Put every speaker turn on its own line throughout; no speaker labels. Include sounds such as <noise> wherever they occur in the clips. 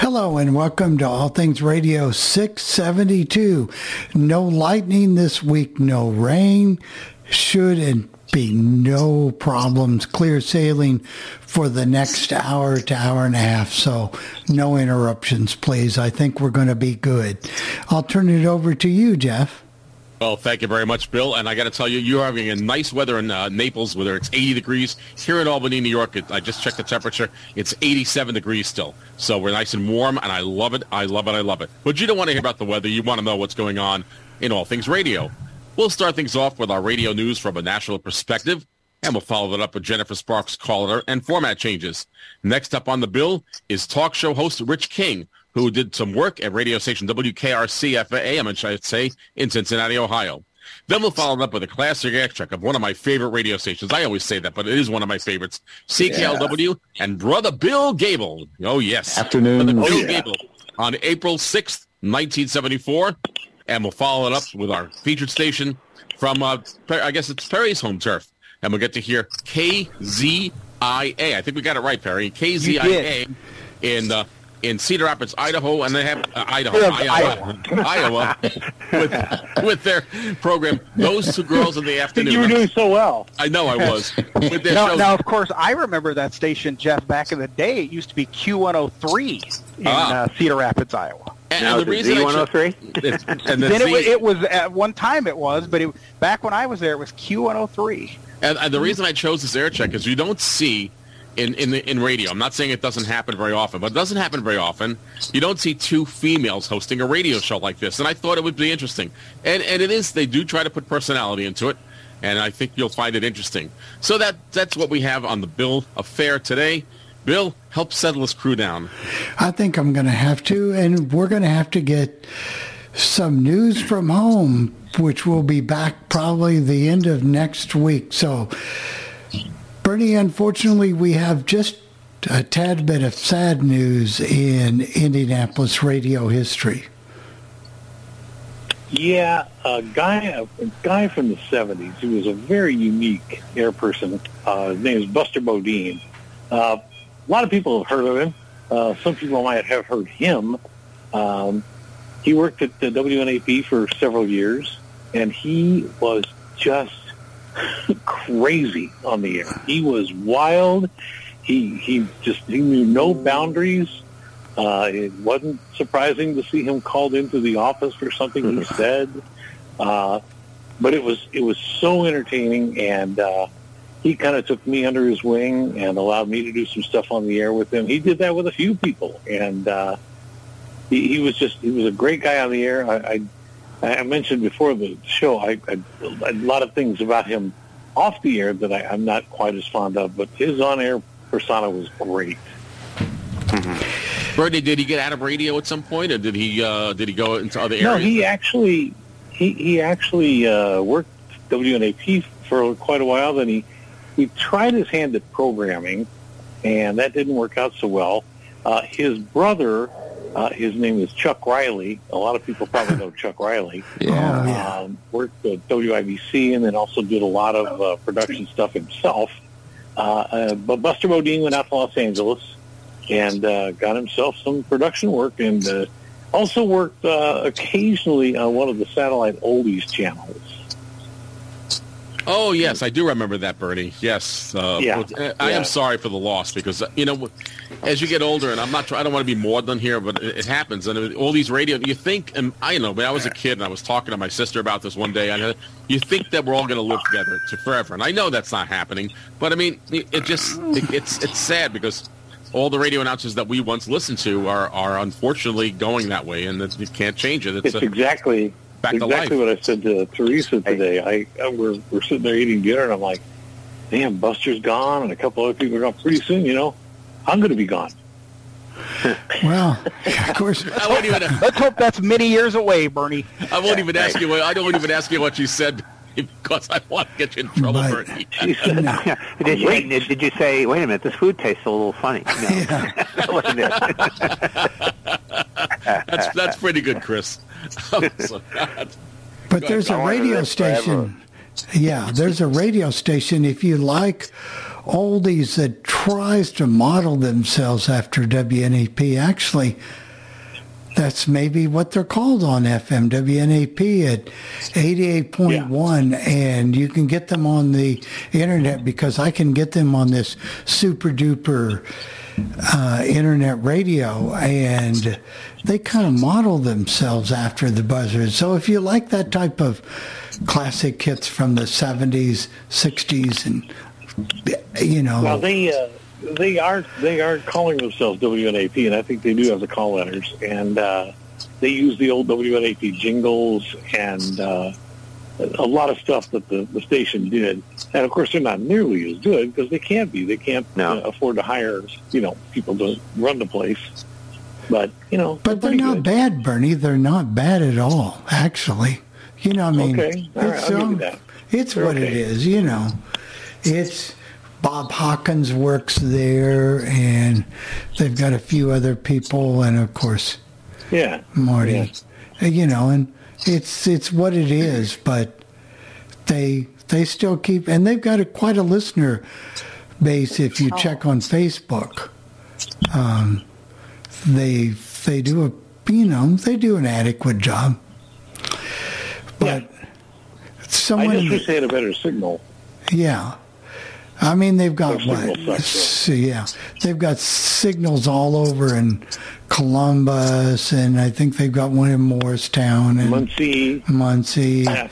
Hello and welcome to All Things Radio 672. No lightning this week, no rain. Should be no problems. Clear sailing for the next hour to hour and a half. So no interruptions, please. I think we're going to be good. I'll turn it over to you, Jeff.
Well, thank you very much, Bill. And I got to tell you, you're having a nice weather in uh, Naples, whether it's 80 degrees. Here in Albany, New York, it, I just checked the temperature. It's 87 degrees still. So we're nice and warm, and I love it. I love it. I love it. But you don't want to hear about the weather. You want to know what's going on in all things radio. We'll start things off with our radio news from a national perspective, and we'll follow that up with Jennifer Sparks' caller and format changes. Next up on the bill is talk show host Rich King, who did some work at radio station WKRC-FM, I should say, in Cincinnati, Ohio. Then we'll follow it up with a classic extract of one of my favorite radio stations. I always say that, but it is one of my favorites. CKLW and Brother Bill Gable. Oh, yes.
Afternoon.
Brother
Oh,
Bill
yeah.
Gable on April 6th, 1974. And we'll follow it up with our featured station from, uh, I guess it's Perry's home turf. And we'll get to hear KZIA. I think we got it right, Perry. KZIA in uh, in Cedar Rapids, Idaho, and they have uh, Idaho,
Yeah,
Iowa, Iowa, with with their program. Those two girls in the <laughs> afternoon.
You were doing so well.
I know I was with their
Now,
shows.
now, of course, I remember that station, Jeff, back in the day. It used to be Q103 in
Ah.
uh, Cedar Rapids, Iowa.
and,
Now
and the reason I cho-
Z103? <laughs>
it's- and the
Then it,
Z-
was, it was at one time it was, but it, back when I was there, it was Q103.
And, and the reason I chose this air check is you don't see in in the, in radio. I'm not saying it doesn't happen very often, but it doesn't happen very often. You don't see two females hosting a radio show like this, and I thought it would be interesting. And and it is. They do try to put personality into it, and I think you'll find it interesting. So that that's what we have on the bill affair today. Bill, help settle this crew down.
I think I'm going to have to, and we're going to have to get some news from home, which will be back probably the end of next week. So, Bernie, unfortunately, we have just a tad bit of sad news in Indianapolis radio history.
Yeah, a guy, a guy from the '70s. He was a very unique air person. Uh, his name is Buster Bodine. Uh, a lot of people have heard of him. Uh, some people might have heard him. Um, he worked at the WNAP for several years, and he was just crazy on the air. He was wild. He he just he knew no boundaries. Uh, it wasn't surprising to see him called into the office for something he said, uh, but it was it was so entertaining, and uh, he kind of took me under his wing and allowed me to do some stuff on the air with him. He did that with a few people, and uh, he, he was just he was a great guy on the air. I, I, I mentioned before the show I, I a lot of things about him off the air that I, I'm not quite as fond of, but his on-air persona was great.
Bernie, did he get out of radio at some point, or did he uh, did he go into other areas?
No, he actually he he actually uh, worked WNAP for quite a while. Then he he tried his hand at programming, and that didn't work out so well. Uh, his brother, uh, his name is Chuck Riley. A lot of people probably know Chuck Riley. <laughs>
Yeah. Oh, yeah.
Um, worked at WIBC and then also did a lot of uh, production stuff himself. Uh, uh, but Buster Bodine went out to Los Angeles and uh, got himself some production work and uh, also worked uh, occasionally on one of the satellite oldies channels.
Oh yes, I do remember that, Bernie. Yes, uh,
Yeah.
I
Yeah.
am sorry for the loss because uh, you know, as you get older, and I'm not, I don't want to be maudlin here, but it, it happens. And all these radio, you think, and I you know, when I was a kid, and I was talking to my sister about this one day, and you think that we're all going to live together to forever, and I know that's not happening. But I mean, it, it just, it, it's, it's sad because all the radio announcers that we once listened to are, are unfortunately going that way, and it, you can't change it. It's,
It's
a,
exactly
Back to
exactly what I said to Teresa today. I, I we're we're sitting there eating dinner, and I'm like, "Damn, Buster's gone, and a couple other people are gone. Pretty soon, you know, I'm going to be gone."
Well, of course, <laughs>
I won't even.
Let's hope that's many years away, Bernie.
I won't even ask you. What, I don't even ask you what you said <laughs> because I want to get you in trouble,
But-
Bernie. <laughs>
You said, yeah. did, you, did, did you say, wait a minute, this food tastes a little funny? No, <laughs> that wasn't it.
That's that's pretty good, Chris. So,
But
Go
there's
ahead.
a
I wanted
radio
this forever.
station. Yeah, there's a radio station. If you like oldies that tries to model themselves after WNAP. actually, that's maybe what they're called on FM WNAP at 88.1, and you can get them on the internet because I can get them on this super duper uh, internet radio, and they kind of model themselves after the buzzards. So if you like that type of classic hits from the 70s, 60s, and you know,
Well, they uh, they are they are calling themselves WNAP, and I think they do have the call letters, and uh, they use the old WNAP jingles and uh, a lot of stuff that the, the station did. And of course, they're not nearly as good because they can't be. They can't
No.
uh, afford to hire you know people to run the place. But you know,
But they're
pretty
not
good.
bad, Bernie. They're not bad at all, actually. You know, I mean,
Okay. All right, I'll give you that.
it's
They're
what it
okay.
is. You know, it's Bob Hawkins works there, and they've got a few other people, and of course
Yeah,
Marty.
Yeah.
Uh, You know, and it's it's what it is. But they they still keep, and they've got a, quite a listener base. If you check on Facebook, um, they they do a you know they do an adequate job. But
I
someone,
just wish they had a better signal.
yeah. I mean, they've got what? yeah, they've got signals all over in Columbus, and I think they've got one in Morristown and
Muncie.
Muncie.
Yeah.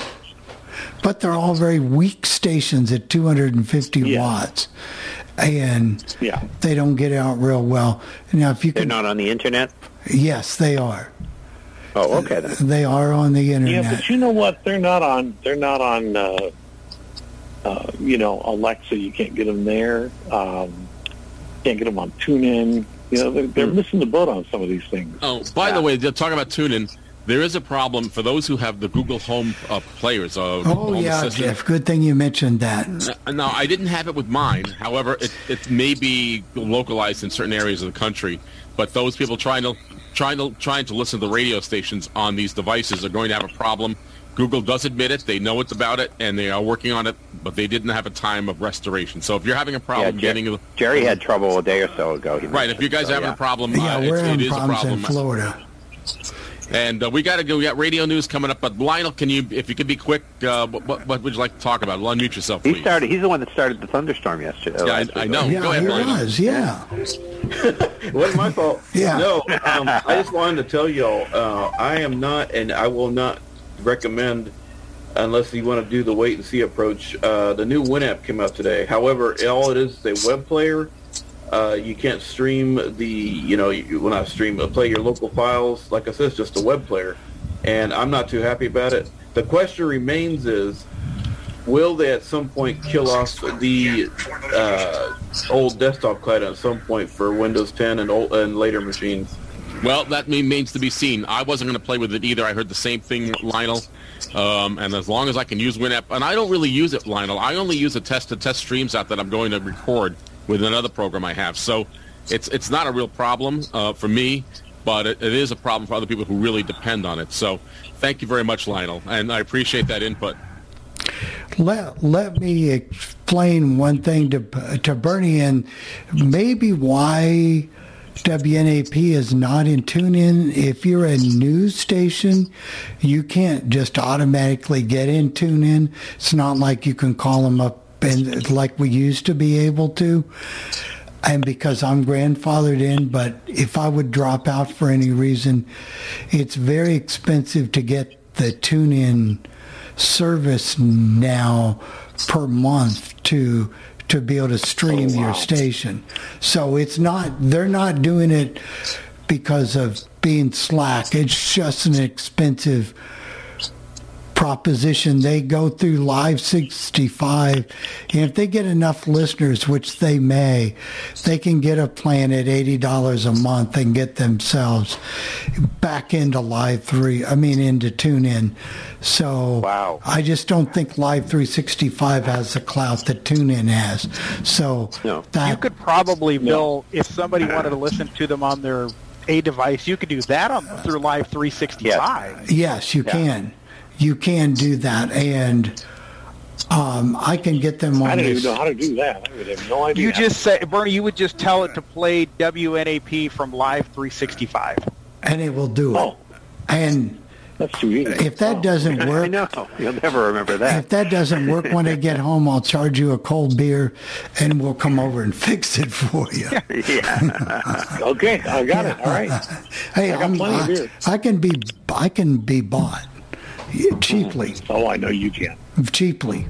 But they're all very weak stations at 250
Yeah.
watts, and
Yeah.
they don't get out real well. Now, if you
They're
can,
not on the internet?
yes, they are.
Oh, okay then.
They are on the internet.
Yeah, but you know what? They're not on. They're not on. Uh, uh, you know, Alexa. You can't get them there. Um, can't get them on TuneIn. You know, they're, they're missing the boat on some of these things.
Oh, by the way, talking about TuneIn, there is a problem for those who have the Google Home uh, players. Uh,
oh
home
yeah,
assistant.
Jeff. Good thing you mentioned that.
Uh, No, I didn't have it with mine. However, it, it may be localized in certain areas of the country. But those people trying to trying to trying to listen to the radio stations on these devices are going to have a problem. Google does admit it; they know it's about it, and they are working on it. But they didn't have a time of restoration. So if you're having a problem
Jer-
getting
Jerry had trouble a day or so ago.
right, if you guys
mentioned,
are
so,
having
yeah.
a problem,
Yeah,
uh,
we're
it's, it a
problems
problem.
in Florida.
And uh, we got to go. We got radio news coming up. But Lionel, can you, if you could be quick, uh, what, what, what would you like to talk about? Well, unmute yourself, please.
He started. He's the one that started the thunderstorm yesterday.
Yeah, I- I know.
yeah,
go ahead,
he
Brian.
was. Yeah. <laughs>
It wasn't my fault.
Yeah.
No, um, I just wanted to tell y'all, uh, I am not, and I will not recommend, unless you want to do the wait and see approach. Uh, the new Winamp came out today. However, all it is is a web player. Uh, you can't stream the, you know, you, well not stream, play your local files. Like I said, it's just a web player, and I'm not too happy about it. The question remains is, will they at some point kill off the uh, old desktop client at some point for Windows 10 and old, and later machines?
Well, that remains to be seen. I wasn't going to play with it either. I heard the same thing, Lionel. Um, and as long as I can use Winamp, and I don't really use it, Lionel. I only use it test to test streams out that I'm going to record with another program I have. So it's it's not a real problem uh, for me, but it, it is a problem for other people who really depend on it. So thank you very much, Lionel, and I appreciate that input.
Let, let me explain one thing to to Bernie and maybe why WNAP is not in TuneIn. If you're a news station, you can't just automatically get in TuneIn. It's not like you can call them up and like we used to be able to. And because I'm grandfathered in, but if I would drop out for any reason, it's very expensive to get the TuneIn service now per month to to be able to stream
Oh, wow.
your station. So it's not they're not doing it because of being slack. It's just an expensive proposition. They go through Live 65, and if they get enough listeners, which they may, they can get a plan at $80 a month and get themselves back into Live 3, I mean, into TuneIn. So
Wow.
I just don't think Live 365 has the clout that TuneIn has. So
No.
that
You could probably, Bill, if somebody wanted to listen to them on their a device, you could do that on through Live 365.
Yes, you can. You can do that, and um, I can get them on
I don't
this.
even know how to do that. I would have no idea.
You just say, Bernie, you would just tell it to play WNAP from Live 365.
and it will do it.
Oh.
And
That's too easy.
if that doesn't <laughs>
I
work,
know. You'll never remember that.
if that doesn't work when I <laughs> get home, I'll charge you a cold beer, and we'll come over and <laughs> fix it for you.
yeah.
Okay, I got it. All right.
Hey,
I got
I'm,
plenty of beer.
I can be I can be bought cheaply,
Oh, I know you can.
cheaply.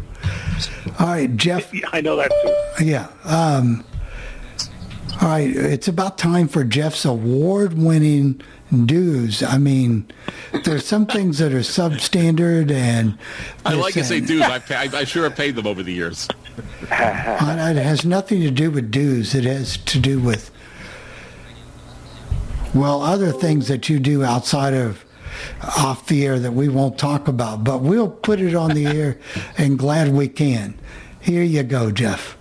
All right, Jeff. <laughs>
I know that too.
Yeah. Um, all right. It's about time for Jeff's award-winning dues. I mean, there's some things that are substandard, and
I like to say dues. I, pay, I, I sure have paid them over the years. <laughs>
It has nothing to do with dues. It has to do with, well, other things that you do outside of off the air that we won't talk about, but we'll put it on the air and glad we can. Here you go, Jeff.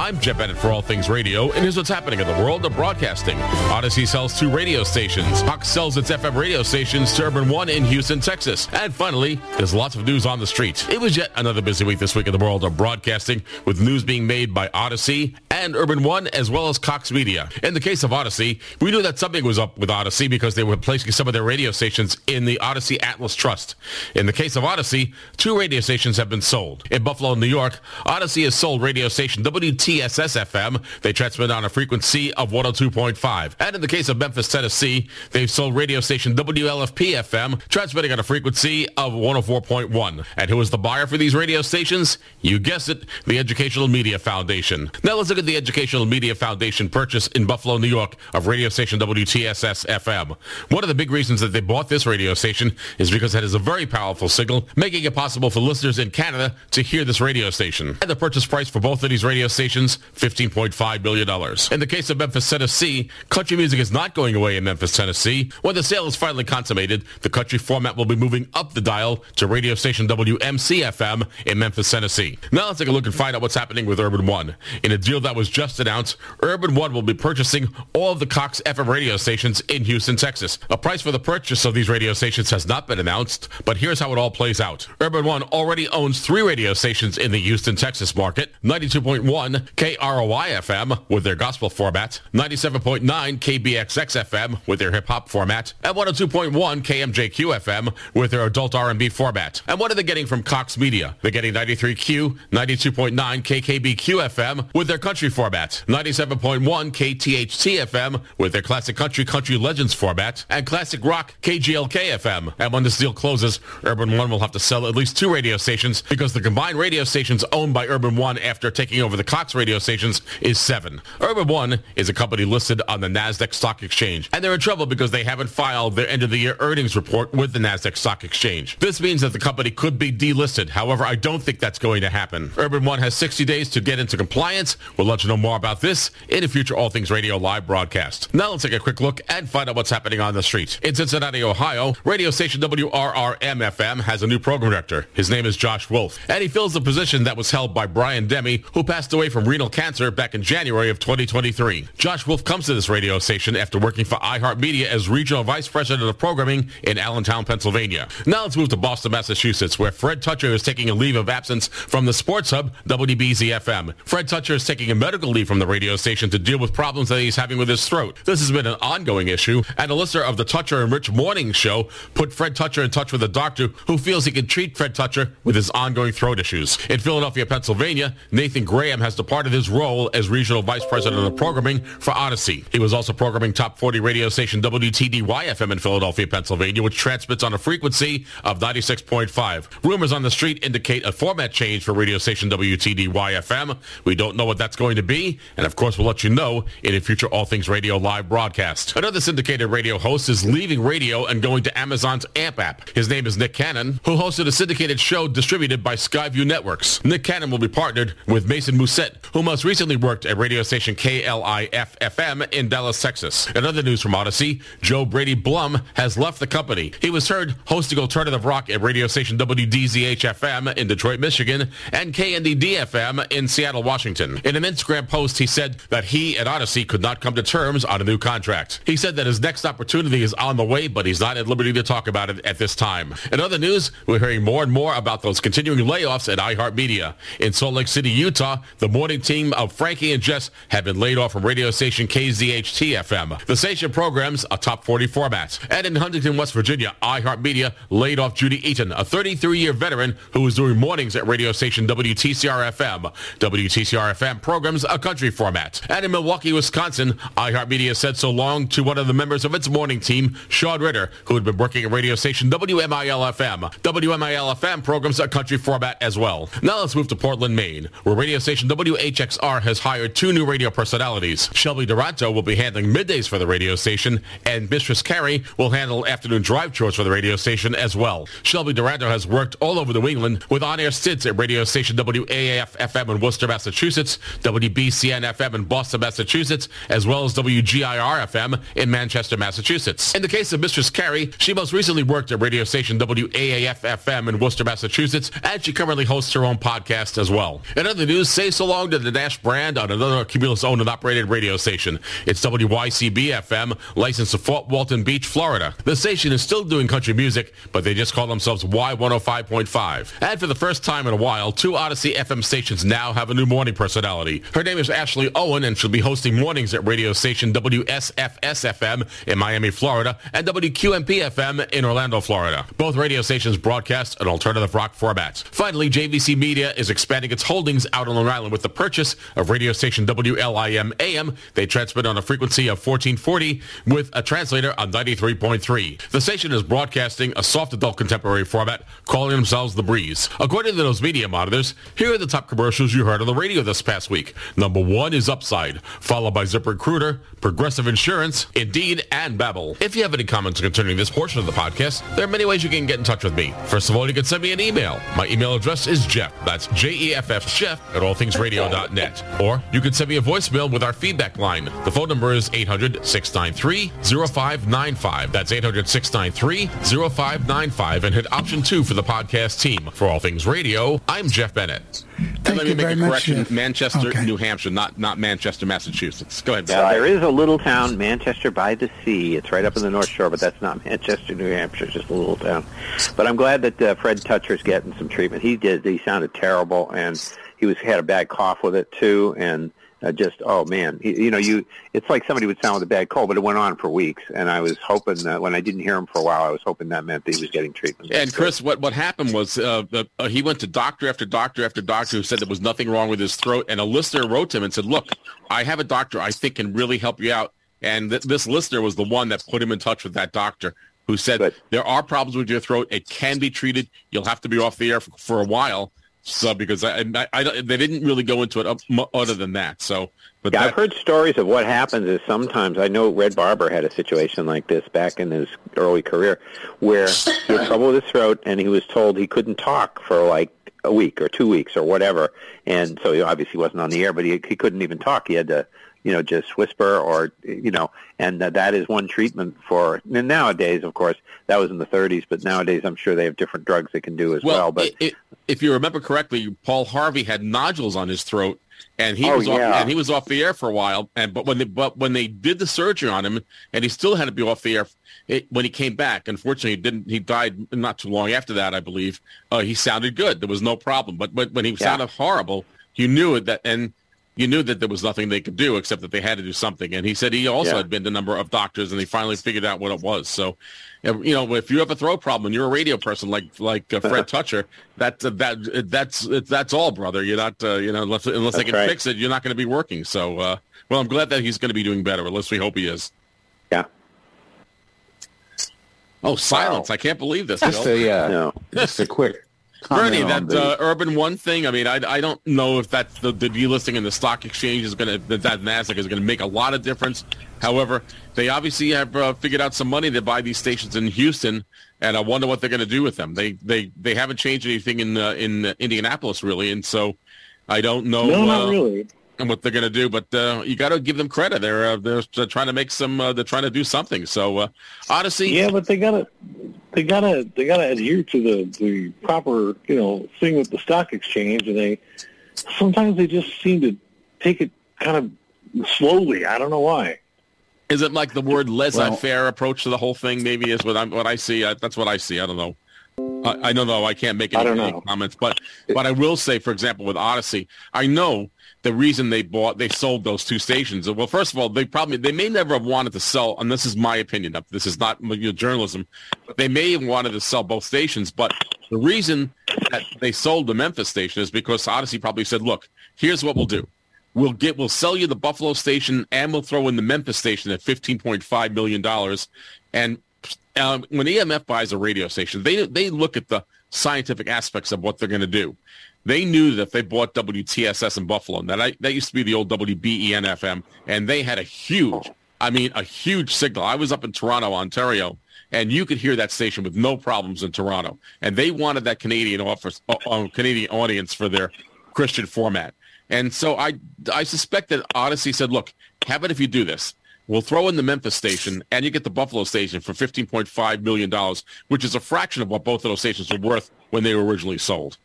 I'm Jeff Bennett for All Things Radio, and here's what's happening in the world of broadcasting. Audacy sells two radio stations. Cox sells its FM radio stations to Urban One in Houston, Texas. And finally, there's lots of news on the street. It was yet another busy week this week in the world of broadcasting, with news being made by Audacy and Urban One, as well as Cox Media. In the case of Audacy, we knew that something was up with Audacy because they were placing some of their radio stations in the Audacy Atlas Trust. In the case of Audacy, two radio stations have been sold. In Buffalo, New York, Audacy has sold radio station WTSS FM. They transmit on a frequency of 102.5. And in the case of Memphis, Tennessee, they've sold radio station WLFP FM, transmitting on a frequency of 104.1. And who is the buyer for these radio stations? You guessed it, the Educational Media Foundation. Now let's look at the Educational Media Foundation purchase in Buffalo, New York of radio station WTSS FM. One of the big reasons that they bought this radio station is because it has a very powerful signal, making it possible for listeners in Canada to hear this radio station. And the purchase price for both of these radio stations, $15.5 billion. In the case of Memphis, Tennessee, country music is not going away in Memphis, Tennessee. When the sale is finally consummated, the country format will be moving up the dial to radio station WMC FM in Memphis, Tennessee. Now let's take a look and find out what's happening with Urban One. In a deal that was just announced, Urban One will be purchasing all of the Cox FM radio stations in Houston, Texas. A price for the purchase of these radio stations has not been announced, but here's how it all plays out. Urban One already owns three radio stations in the Houston, Texas market, 92.1 KROI FM with their gospel format, 97.9 KBXX FM with their hip-hop format, and 102.1 KMJQ FM with their adult R&B format. And what are they getting from Cox Media? They're getting 93Q, 92.9 KKBQ FM with their country format, 97.1 KTHT FM with their classic country country legends format, and classic rock KGLK FM. And when this deal closes, Urban One will have to sell at least two radio stations because the combined radio stations owned by Urban One after taking over the Cox radio stations is seven. Urban One is a company listed on the NASDAQ Stock Exchange, and they're in trouble because they haven't filed their end of the year earnings report with the NASDAQ Stock Exchange. This means that the company could be delisted. However, I don't think that's going to happen. Urban One has 60 days to get into compliance. We'll let you know more about this in a future All Things Radio live broadcast. Now let's take a quick look and find out what's happening on the street. In Cincinnati, Ohio, radio station WRRM-FM has a new program director. His name is Josh Wolf, and he fills the position that was held by Brian Demi, who passed away from renal cancer back in January of 2023. Josh Wolf comes to this radio station after working for iHeartMedia as regional vice president of programming in Allentown, Pennsylvania. Now let's move to Boston, Massachusetts, where Fred Toucher is taking a leave of absence from the sports hub WBZ-FM. Fred Toucher is taking a medical leave from the radio station to deal with problems that he's having with his throat. This has been an ongoing issue, and a listener of the Toucher and Rich Morning Show put Fred Toucher in touch with a doctor who feels he can treat Fred Toucher with his ongoing throat issues. In Philadelphia, Pennsylvania, Nathan Graham has departed his role as regional vice president of programming for Audacy. He was also programming top 40 radio station WTDY-FM in Philadelphia, Pennsylvania, which transmits on a frequency of 96.5. Rumors on the street indicate a format change for radio station WTDY-FM. We don't know what that's going to be, and of course we'll let you know in a future All Things Radio live broadcast. Another syndicated radio host is leaving radio and going to Amazon's AMP app. His name is Nick Cannon, who hosted a syndicated show distributed by Skyview Networks. Nick Cannon will be partnered with Mason Moussette, who most recently worked at radio station KLIF-FM in Dallas, Texas. In other news from Audacy, Joe Brady Blum has left the company. He was heard hosting alternative rock at radio station WDZH-FM in Detroit, Michigan, and KNDD-FM in Seattle, Washington. In an Instagram post, he said that he and Audacy could not come to terms on a new contract. He said that his next opportunity is on the way, but he's not at liberty to talk about it at this time. In other news, we're hearing more and more about those continuing layoffs at iHeartMedia. In Salt Lake City, Utah, the morning team of Frankie and Jess have been laid off from radio station KZHT-FM. The station programs a top 40 format. And in Huntington, West Virginia, iHeartMedia laid off Judy Eaton, a 33-year veteran who was doing mornings at radio station WTCR-FM. WTCR-FM programs a country format. And in Milwaukee, Wisconsin, iHeartMedia said so long to one of the members of its morning team, Sean Ritter, who had been working at radio station WMIL-FM. WMIL-FM programs a country format as well. Now let's move to Portland, Maine, where radio station WHXR has hired two new radio personalities. Shelby Duranto will be handling middays for the radio station, and Mistress Carrie will handle afternoon drive chores for the radio station as well. Shelby Duranto has worked all over New England with on-air stints at radio station WAAF-FM in Worcester, Massachusetts, WBCN-FM in Boston, Massachusetts, as well as WGIR-FM in Manchester, Massachusetts. In the case of Mistress Carrie, she most recently worked at radio station WAAF-FM in Worcester, Massachusetts, and she currently hosts her own podcast as well. In other news, say so long to the Nash brand on another Cumulus-owned and operated radio station. It's WYCB-FM, licensed to Fort Walton Beach, Florida. The station is still doing country music, but they just call themselves Y105.5. And for the first time in a while, two Audacy FM stations now have a new morning personality. Her name is Ashley Owen, and she'll be hosting mornings at radio station WSFS-FM in Miami, Florida, and WQMP-FM in Orlando, Florida. Both radio stations broadcast an alternative rock format. Finally, JVC Media is expanding its holdings out on Long Island with the purchase of radio station WLIM-AM. They transmit on a frequency of 1440 with a translator on 93.3. The station is broadcasting a soft adult contemporary format, calling themselves The Breeze. According to those media monitors, here are the top commercials you heard on the radio this past week. Number one is Upside, followed by ZipRecruiter, Progressive Insurance, Indeed, and Babbel. If you have any comments concerning this portion of the podcast, there are many ways you can get in touch with me. First of all, you can send me an email. My email address is Jeff. That's J-E-F-F, Jeff at allthingsradio.net. Or you can send me a voicemail with our feedback line. The phone number is 800-693-0595. That's 800-693-0595 and hit option two for the podcast team. For All Things Radio, I'm Jeff Bennett.
Thank
and let me make a correction.
Jeff.
Manchester,
Okay.
New Hampshire, not not Manchester, Massachusetts. Go ahead.
Yeah, there is a little town, Manchester by the Sea. It's right up in the North Shore, but that's not Manchester, New Hampshire. It's just a little town. But I'm glad that uh, Fred Toucher's getting some treatment. He did. He sounded terrible, and he was had a bad cough with it too, and uh, just oh man, he, you know, you it's like somebody would sound with a bad cold, but it went on for weeks, and I was hoping that when I didn't hear him for a while, I was hoping that meant that he was getting treatment.
And Chris, what, what happened was uh, uh, he went to doctor after doctor after doctor who said there was nothing wrong with his throat. And a listener wrote to him and said, look, I have a doctor I think can really help you out. And th- this listener was the one that put him in touch with that doctor who said,
Good.
there are problems with your throat. It can be treated. You'll have to be off the air for, for a while. So because I, I, I, they didn't really go into it other than that. So, but
Yeah,
that,
I've heard stories of what happens is sometimes I know Red Barber had a situation like this back in his early career where he had trouble with his throat and he was told he couldn't talk for like a week or two weeks or whatever. And so he obviously wasn't on the air, but he he couldn't even talk. He had to you know just whisper or you know and that that is one treatment for and nowadays of course that was in the 30s but nowadays I'm sure they have different drugs they can do as well, but
i- i- if you remember correctly, Paul Harvey had nodules on his throat, and he
Oh,
was off,
yeah.
and he was off the air for a while. And but when they but when they did the surgery on him, and he still had to be off the air it, when he came back. Unfortunately, he didn't. He died not too long after that, I believe. Uh, he sounded good. There was no problem. But but when he sounded horrible, you knew it that and. You knew that there was nothing they could do except that they had to do something. And he said he also
Yeah.
had been to a number of doctors, and they finally figured out what it was. So, you know, if you have a throat problem and you're a radio person like like uh, Fred <laughs> Toucher, that uh, that that's that's all, brother. You're not, uh, you know, unless unless they can
right.
fix it, you're not going to be working. So, uh, well, I'm glad that he's going to be doing better. At least we hope he is.
Yeah.
Oh, silence! I can't believe this.
Just
Bill.
a uh,
No. <laughs>
just a quick
Bernie, that
the-
uh, Urban One thing. I mean, I, I don't know if that the, the delisting in the stock exchange is going to that, that Nasdaq is going to make a lot of difference. However, they obviously have uh, figured out some money to buy these stations in Houston, and I wonder what they're going to do with them. They they they haven't changed anything in uh, in uh, Indianapolis really, and so I don't know.
No,
uh,
not really.
And what they're going to do, but uh, you got to give them credit. They're uh, they're trying to make some. Uh, they're trying to do something. So uh, Audacy,
Yeah, but they gotta, they gotta, they gotta adhere to the the proper, you know, thing with the stock exchange, and they sometimes they just seem to take it kind of slowly. I don't know why.
Is it like the word laissez-faire approach to the whole thing? Maybe is what I'm what I see. I, that's what I see. I don't know. I, I don't know. I can't make
I
any,
don't
any comments, but but I will say, for example, with Audacy, I know the reason they bought they sold those two stations. Well, first of all, they probably they may never have wanted to sell, and this is my opinion. This is not you know, journalism, but they may have wanted to sell both stations. But the reason that they sold the Memphis station is because Audacy probably said, "Look, here's what we'll do." We'll get we'll sell you the Buffalo station and we'll throw in the Memphis station at fifteen point five million dollars. And um, when EMF buys a radio station, they they look at the scientific aspects of what they're going to do. They knew that if they bought WTSS in Buffalo, and that I, that used to be the old WBEN FM, and they had a huge, I mean, a huge signal. I was up in Toronto, Ontario, and you could hear that station with no problems in Toronto. And they wanted that Canadian office, uh, uh, Canadian audience for their Christian format. And so I, I suspect that Audacy said, look, how about if you do this? We'll throw in the Memphis station and you get the Buffalo station for $15.5 million, which is a fraction of what both of those stations were worth when they were originally sold.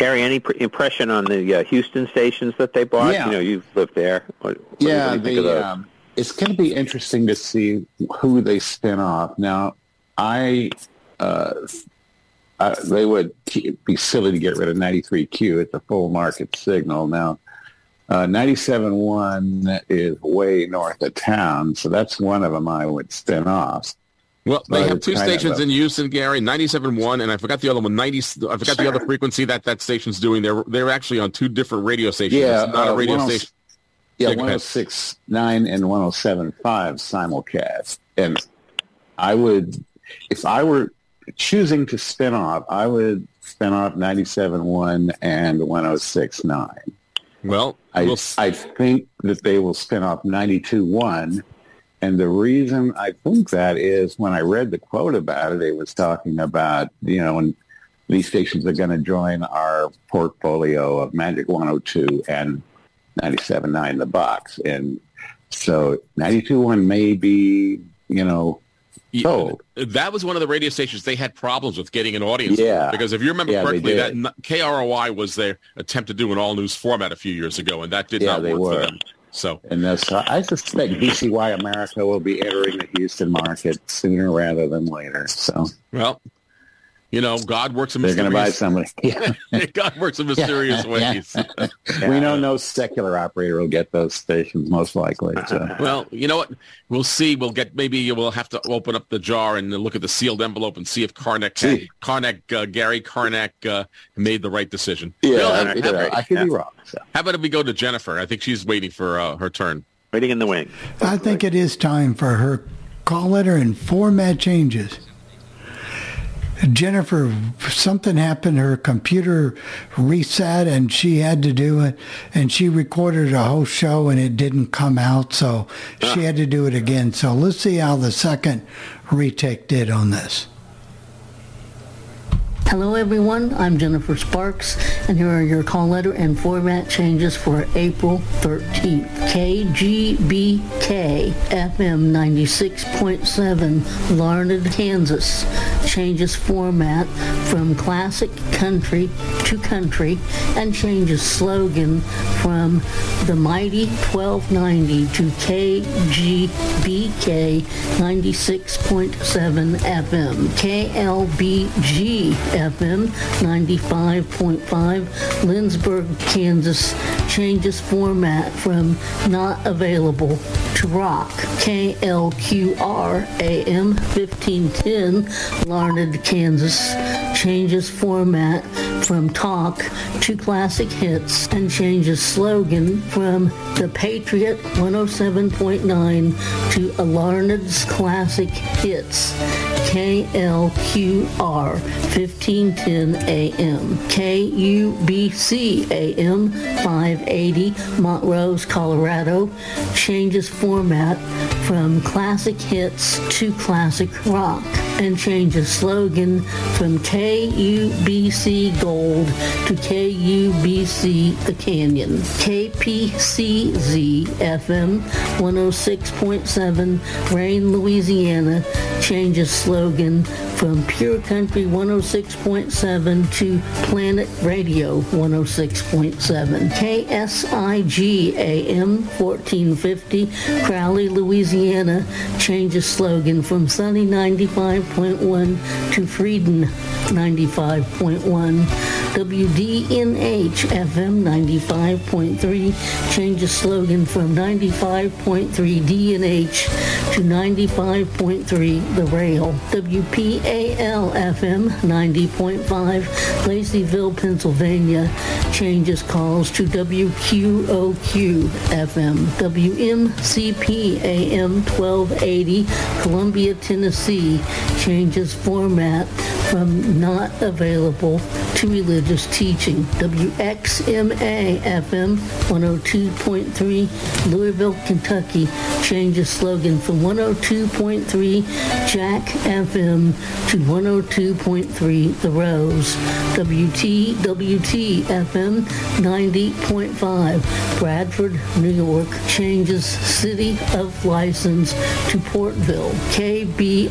Gary, any pr- impression on the uh, Houston stations that they bought?
Yeah.
You know, you've lived there. What, what
yeah,
what do you
the, um, it's going to be interesting to see who they spin off. Now, I, uh, uh, they would be silly to get rid of 93Q. It's a full market signal. Now, uh, 97.1 is way north of town, so that's one of them I would spin off.
Well, they have two
of
stations
a-
in Houston, Gary, 97.1, and I forgot the other one, 90, I forgot the other frequency that that station's doing. They're, they're actually on two different radio stations.
Yeah,
it's not a
uh,
radio
10
station.
Yeah,
Yeah, go ahead.
106.9 and 107.5 simulcast. And I would, if I were choosing to spin off, I would spin off 97.1 and 106.9.
Well,
I,
we'll
I think that they will spin off 92.1. And the reason I think that is when I read the quote about it, it was talking about, you know, and these stations are going to join our portfolio of Magic 102 and 97.9 the box. And so 92.1 may be, you know,
Yeah. That was one of the radio stations they had problems with getting an audience.
Yeah.
Because if you remember
Yeah,
correctly, that KROI was their attempt to do an all news format a few years ago, and that did
Yeah,
not work for them. So,
And that's, I suspect DCY America will be entering the Houston market sooner rather than later. So
well, you know, God works in
they're going to buy
mysterious.
somebody. <laughs> <laughs> Yeah.
God works in mysterious
Yeah,
ways. <laughs>
We know no secular operator will get those stations most likely. So.
Well, you know what? We'll see. We'll get maybe we'll have to open up the jar and look at the sealed envelope and see if Karnak,
See.
Karnak, uh, Gary Karnak uh, made the right decision.
Yeah,
Bill,
I,
how,
could- I could
Yeah.
be wrong. So.
how about if we go to Jennifer? I think she's waiting for uh, her turn.
Waiting in the wing.
I think it is time for her call letter and format changes. Jennifer, something happened. Her computer reset and she had to do it. And she recorded a whole show and it didn't come out. So she ah. had to do it again. So let's see how the second retake did on this.
Hello, everyone. I'm Jennifer Sparks, and here are your call letter and format changes for April 13th. KGBK FM 96.7, Larned, Kansas, changes format from classic country to country and changes slogan from the mighty 1290 to KGBK 96.7 FM, KLBG FM 95.5, Lindsborg, Kansas changes format from not available to rock. KLQR AM 1510, Larned, Kansas changes format from talk to classic hits and changes slogan from the Patriot 107.9 to Alarned's classic hits. KLQR 1510 AM, KUBC AM 580 Montrose, Colorado. Changes format from classic hits to classic rock. And changes slogan from KUBC Gold to KUBC The Canyon. KPCZ FM 106.7 Rayne, Louisiana. Changes slogan slogan from Pure Country 106.7 to Planet Radio 106.7. KSIG AM 1450 Crowley, Louisiana changes slogan from Sunny 95.1 to Frieden 95.1. WDNH FM 95.3 changes slogan from 95.3 DNH to 95.3 The Rail. WPAL FM 90.5 Laceyville, Pennsylvania changes calls to WQOQ FM. WMCP AM 1280 Columbia, Tennessee changes format from not available to religious teaching. WXMA FM 102.3 Louisville, Kentucky changes slogan from 102.3 Jack FM to 102.3 The Rose. WTWT FM 90.5 Bradford, New York changes city of license to Portville. KBRY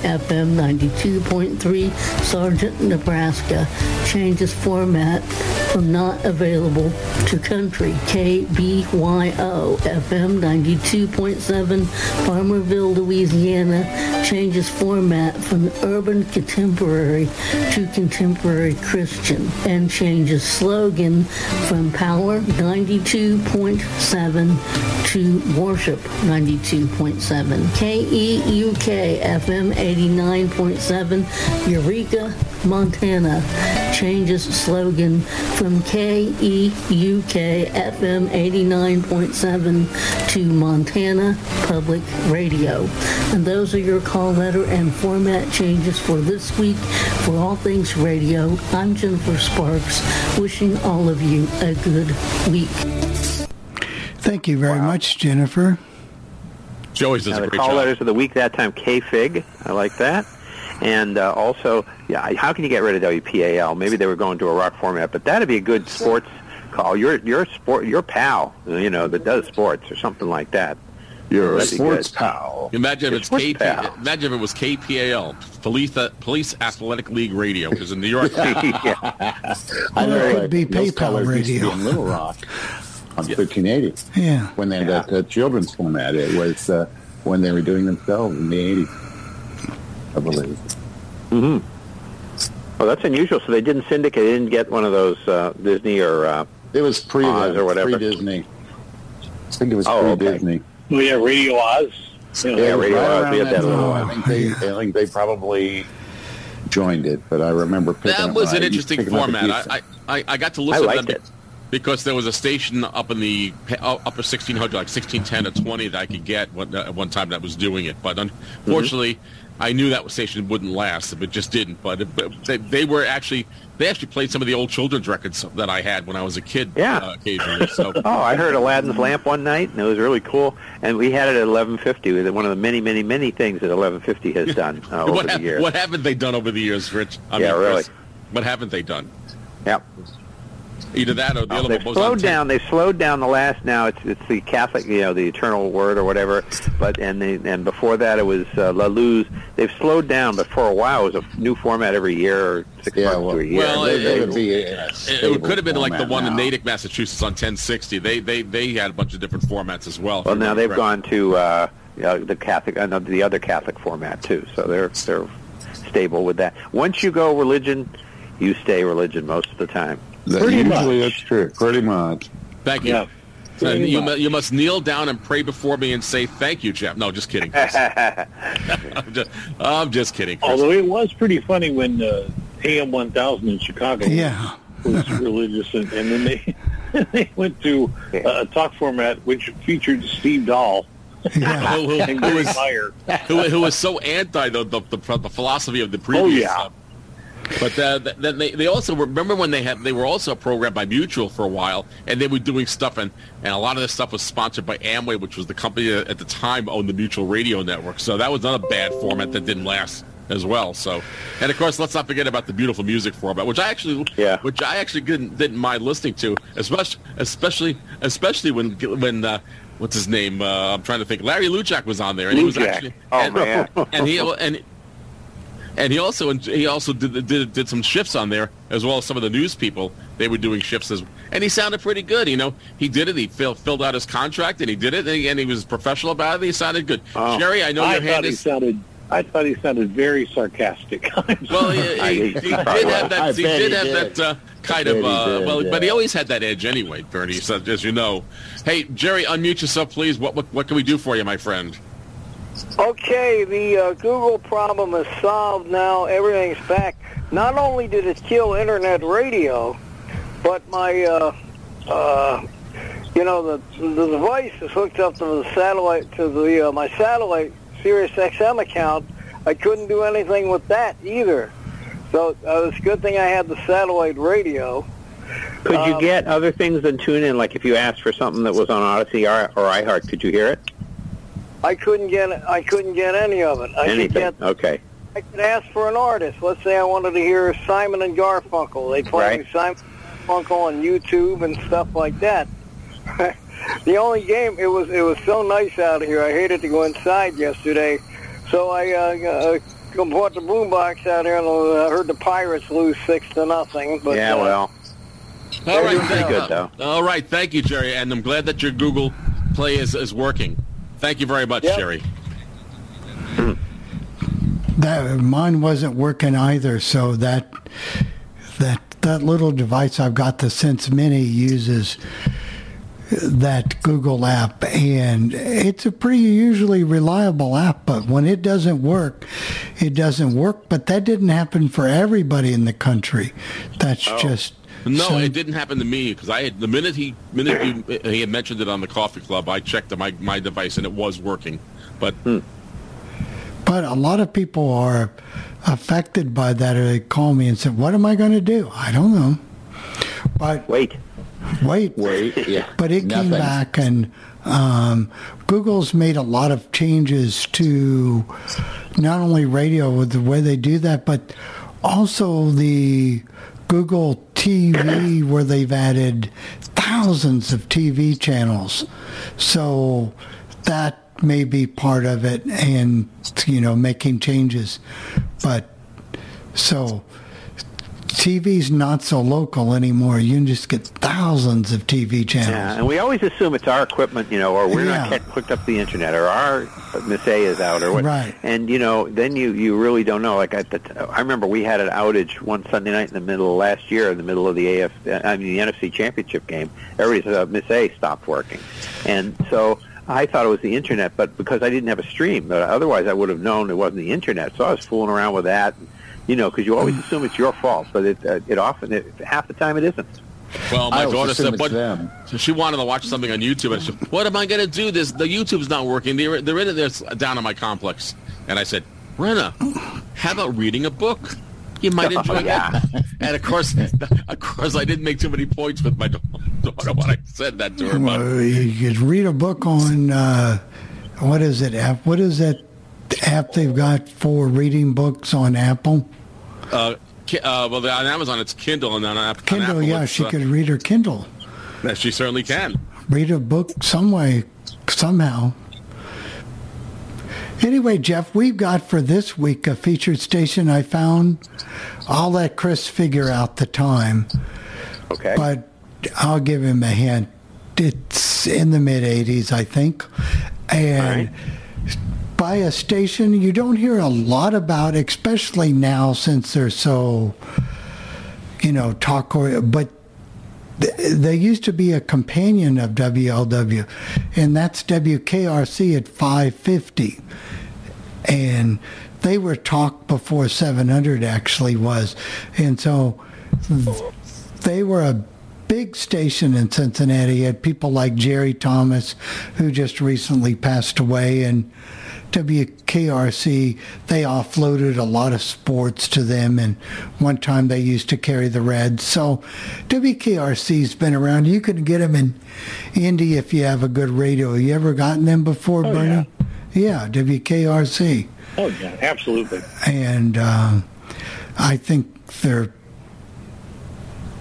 FM 92.3 Sargent, Nebraska changes format from not available to country. KBYO FM 92.7 Farmerville, Louisiana changes format from urban contemporary to contemporary Christian and changes slogan from power 92.7 to worship 92.7. KEUK FM 89.7 Eureka, Montana changes slogan from KEUK FM 89.7 to Montana Public Radio. And those are your call letter and format changes for this week for All Things Radio. I'm Jennifer Sparks, wishing all of you a good week.
Thank you very much, Jennifer.
Joey's does
Now,
a great
call
job.
letters of the week that time, K-Fig. I like that. And uh, also, yeah, how can you get rid of WPAL? Maybe they were going to a rock format, but that'd be a good sports call. You're you're sport, your pal, you know, that does sports or something like that.
You're a
That'd be
sports pal.
Imagine if it's
Sports
KP,
pal.
imagine if it was KPAL, Police Police Athletic League Radio, which is in New York. <laughs>
yeah. <laughs>
I
Well,
know
it could
uh,
be
those
PayPal
colors used to be
radio.
in Little Rock on 1380
Yeah.
when they had that uh, children's format. It was uh, when they were doing themselves in the 80s, I believe.
Hmm Well, that's unusual. So they didn't syndicate. They didn't get one of those uh, Disney or uh,
It was pre
Oz or whatever.
Disney. I think it was
Oh,
pre
okay.
Disney.
Oh yeah, Radio Oz. You know,
Yeah, Radio
right
Oz,
around
we had
that
that
time.
little-
I think they, I think they probably joined it, but I remember picking
that was
my-
an interesting
picking up a
format. I, I, I- I got to
I
listen to
liked
them
it.
because there was a station up in the uh, upper 1600, like 1610 or 20 that I could get one, uh, one time that was doing it. But unfortunately, I knew that station wouldn't last, but it just didn't. But, it, but they, they were actually they actually played some of the old children's records that I had when I was a kid.
Yeah.
uh, occasionally. So <laughs>
Oh, I heard Aladdin's Lamp one night, and it was really cool. And we had it at 1150. It was one of the many, many, many things that 1150 has <laughs> done uh, over
what,
the years.
what haven't they done over the years, Rich? I
Yeah,
Chris,
really.
What haven't they done?
Yep.
Either that or the other
They've
one was
slowed
10.
down. They've slowed down the last. Now it's it's the Catholic, you know, the Eternal Word or whatever. But and the, and before that it was uh, La Luz. They've slowed down, but for a while it was a new format every year or six
Yeah,
months
well-
to a year.
well,
They,
it-
they would be a
It, it could have been like the
format
one in
now.
Natick, Massachusetts on 1060. They they they had a bunch of different formats as well. if
well, now they've
correctly.
gone to uh, you know, the Catholic, uh, the other Catholic format too. So they're they're stable with that. Once you go religion, you stay religion most of the time.
That-
Pretty
usually
much.
that's true. Pretty much.
Thank you.
Yeah.
And you, mu- you must kneel down and pray before me and say thank you, Jeff. No, just kidding. Chris. <laughs> I'm, just, I'm just kidding. Chris.
Although it was pretty funny when uh, AM 1000 in Chicago
Yeah.
was religious, and, and then they <laughs> they went to uh, a talk format which featured Steve Dahl
Yeah. <laughs>
who, who, who was, who, who was so anti the, the, the, the philosophy of the previous
Oh, yeah.
But uh, th- then they, they also remember when they had they were also programmed by Mutual for a while, and they were doing stuff, and, and a lot of this stuff was sponsored by Amway, which was the company that at the time owned the Mutual Radio Network. So that was not a bad format that didn't last as well. So, and of course, let's not forget about the beautiful music format, which I actually
Yeah.
which I actually didn't, didn't mind listening to, especially especially especially when when uh, what's his name? Uh, I'm trying to think. Larry Luchak was on there, and he was
Luchak.
actually
Oh,
and,
man.
and he and and he also he also did, did did some shifts on there as well as some of the news people. They were doing shifts as, and he sounded pretty good. You know, he did it. He fill, filled out his contract, and he did it, and he, and he was professional about it. He sounded good.
Oh.
Jerry, I know
I
your
thought
hand
he
is.
sounded. I thought he sounded very sarcastic. <laughs>
Well, he, he, he did have that. He did
he
have
did.
that uh, kind of. Uh,
did,
well, but he always had that edge anyway, Bernie. So, as you know. Hey, Jerry, unmute yourself, please. What what, what can we do for you, my friend?
Okay, the uh, Google problem is solved now. Everything's back. Not only did it kill internet radio, but my, uh, uh, you know, the the device is hooked up to the satellite to the uh, my satellite Sirius XM account. I couldn't do anything with that either. So uh, it's a good thing I had the satellite radio.
Could you
Um,
get other things than tune in? Like if you asked for something that was on Audacy or, or iHeart, could you hear it?
I couldn't get I couldn't get any of it. I could
Anything?
get
Okay.
I could ask for an artist. Let's say I wanted to hear Simon and Garfunkel. They play
Right.
Simon and Garfunkel on YouTube and stuff like that. <laughs> the only game it was it was so nice out here. I hated to go inside yesterday, so I uh, uh, bought the boombox out here and I heard the Pirates lose six to nothing. But
yeah,
uh,
well,
all right, thank,
good, though.
all right, thank you, Jerry, and I'm glad that your Google Play is, is working. Thank you very much,
Yep.
Jerry. Hmm.
That mine wasn't working either, so that that that little device I've got, the Sense Mini, uses that Google app, and it's a pretty usually reliable app. But when it doesn't work, it doesn't work. But that didn't happen for everybody in the country. That's oh. just
No,
some-
it didn't happen to me because I had the minute he minute you, he had mentioned it on the coffee club, I checked my my device and it was working. But
But a lot of people are affected by that, or they call me and say, "What am I going to do?" I don't know. But
wait,
wait,
Wait, yeah. <laughs>
But it came back, and um, Google's made a lot of changes to not only radio with the way they do that, but also the Google TV, where they've added thousands of TV channels. So that may be part of it, and you know, making changes. But so TV's not so local anymore. You can just get thousands of TV channels.
Yeah, and we always assume it's our equipment, you know, or we're
Yeah.
not hooked up to the internet, or our Miss A is out, or what.
Right.
And you know, then you you really don't know. Like at the, t- I remember we had an outage one Sunday night in the middle of last year, in the middle of the AF, I mean the NFC Championship game. Everybody's uh, Miss A stopped working, and so. I thought it was the internet, but because I didn't have a stream, but otherwise I would have known it wasn't the internet. So I was fooling around with that, you know, because you always <sighs> assume it's your fault, but it uh, it often it, half the time it isn't.
well, my
I
daughter said,
it's
"What?"
them.
So she wanted to watch something on YouTube, and she said, "What am I going to do? This the YouTube's not working. They're they're in it. They're down in my complex." And I said, "Brenna, how about reading a book? You might enjoy <laughs>
yeah.
that." And of course, <laughs> of course, I didn't make too many points with my <laughs> daughter when I said that to her. But
Well, you could read a book on uh, what is it? What is that app they've got for reading books on Apple?
uh, Uh, well, on Amazon it's Kindle, and then on, App- on
Kindle,
Apple
yeah, she
uh,
could read her Kindle.
She certainly can.
read a book some way, somehow. Anyway, Jeff, we've got for this week a featured station I found. I'll let Chris figure out the time,
Okay.
but I'll give him a hint. It's in the mid 80s, I think. And by a station you don't hear a lot about, especially now since they're so, you know, talk or, but they used to be a companion of WLW, and that's WKRC at 550. And they were talk before 700 actually was. And so they were a big station in Cincinnati. You had people like Jerry Thomas, who just recently passed away, and WKRC, they offloaded a lot of sports to them, and one time they used to carry the Reds. So WKRC's been around. You can get them in Indy if you have a good radio. You ever gotten them before,
Oh,
Bernie? Yeah, WKRC.
Oh yeah, absolutely.
And um, I think they're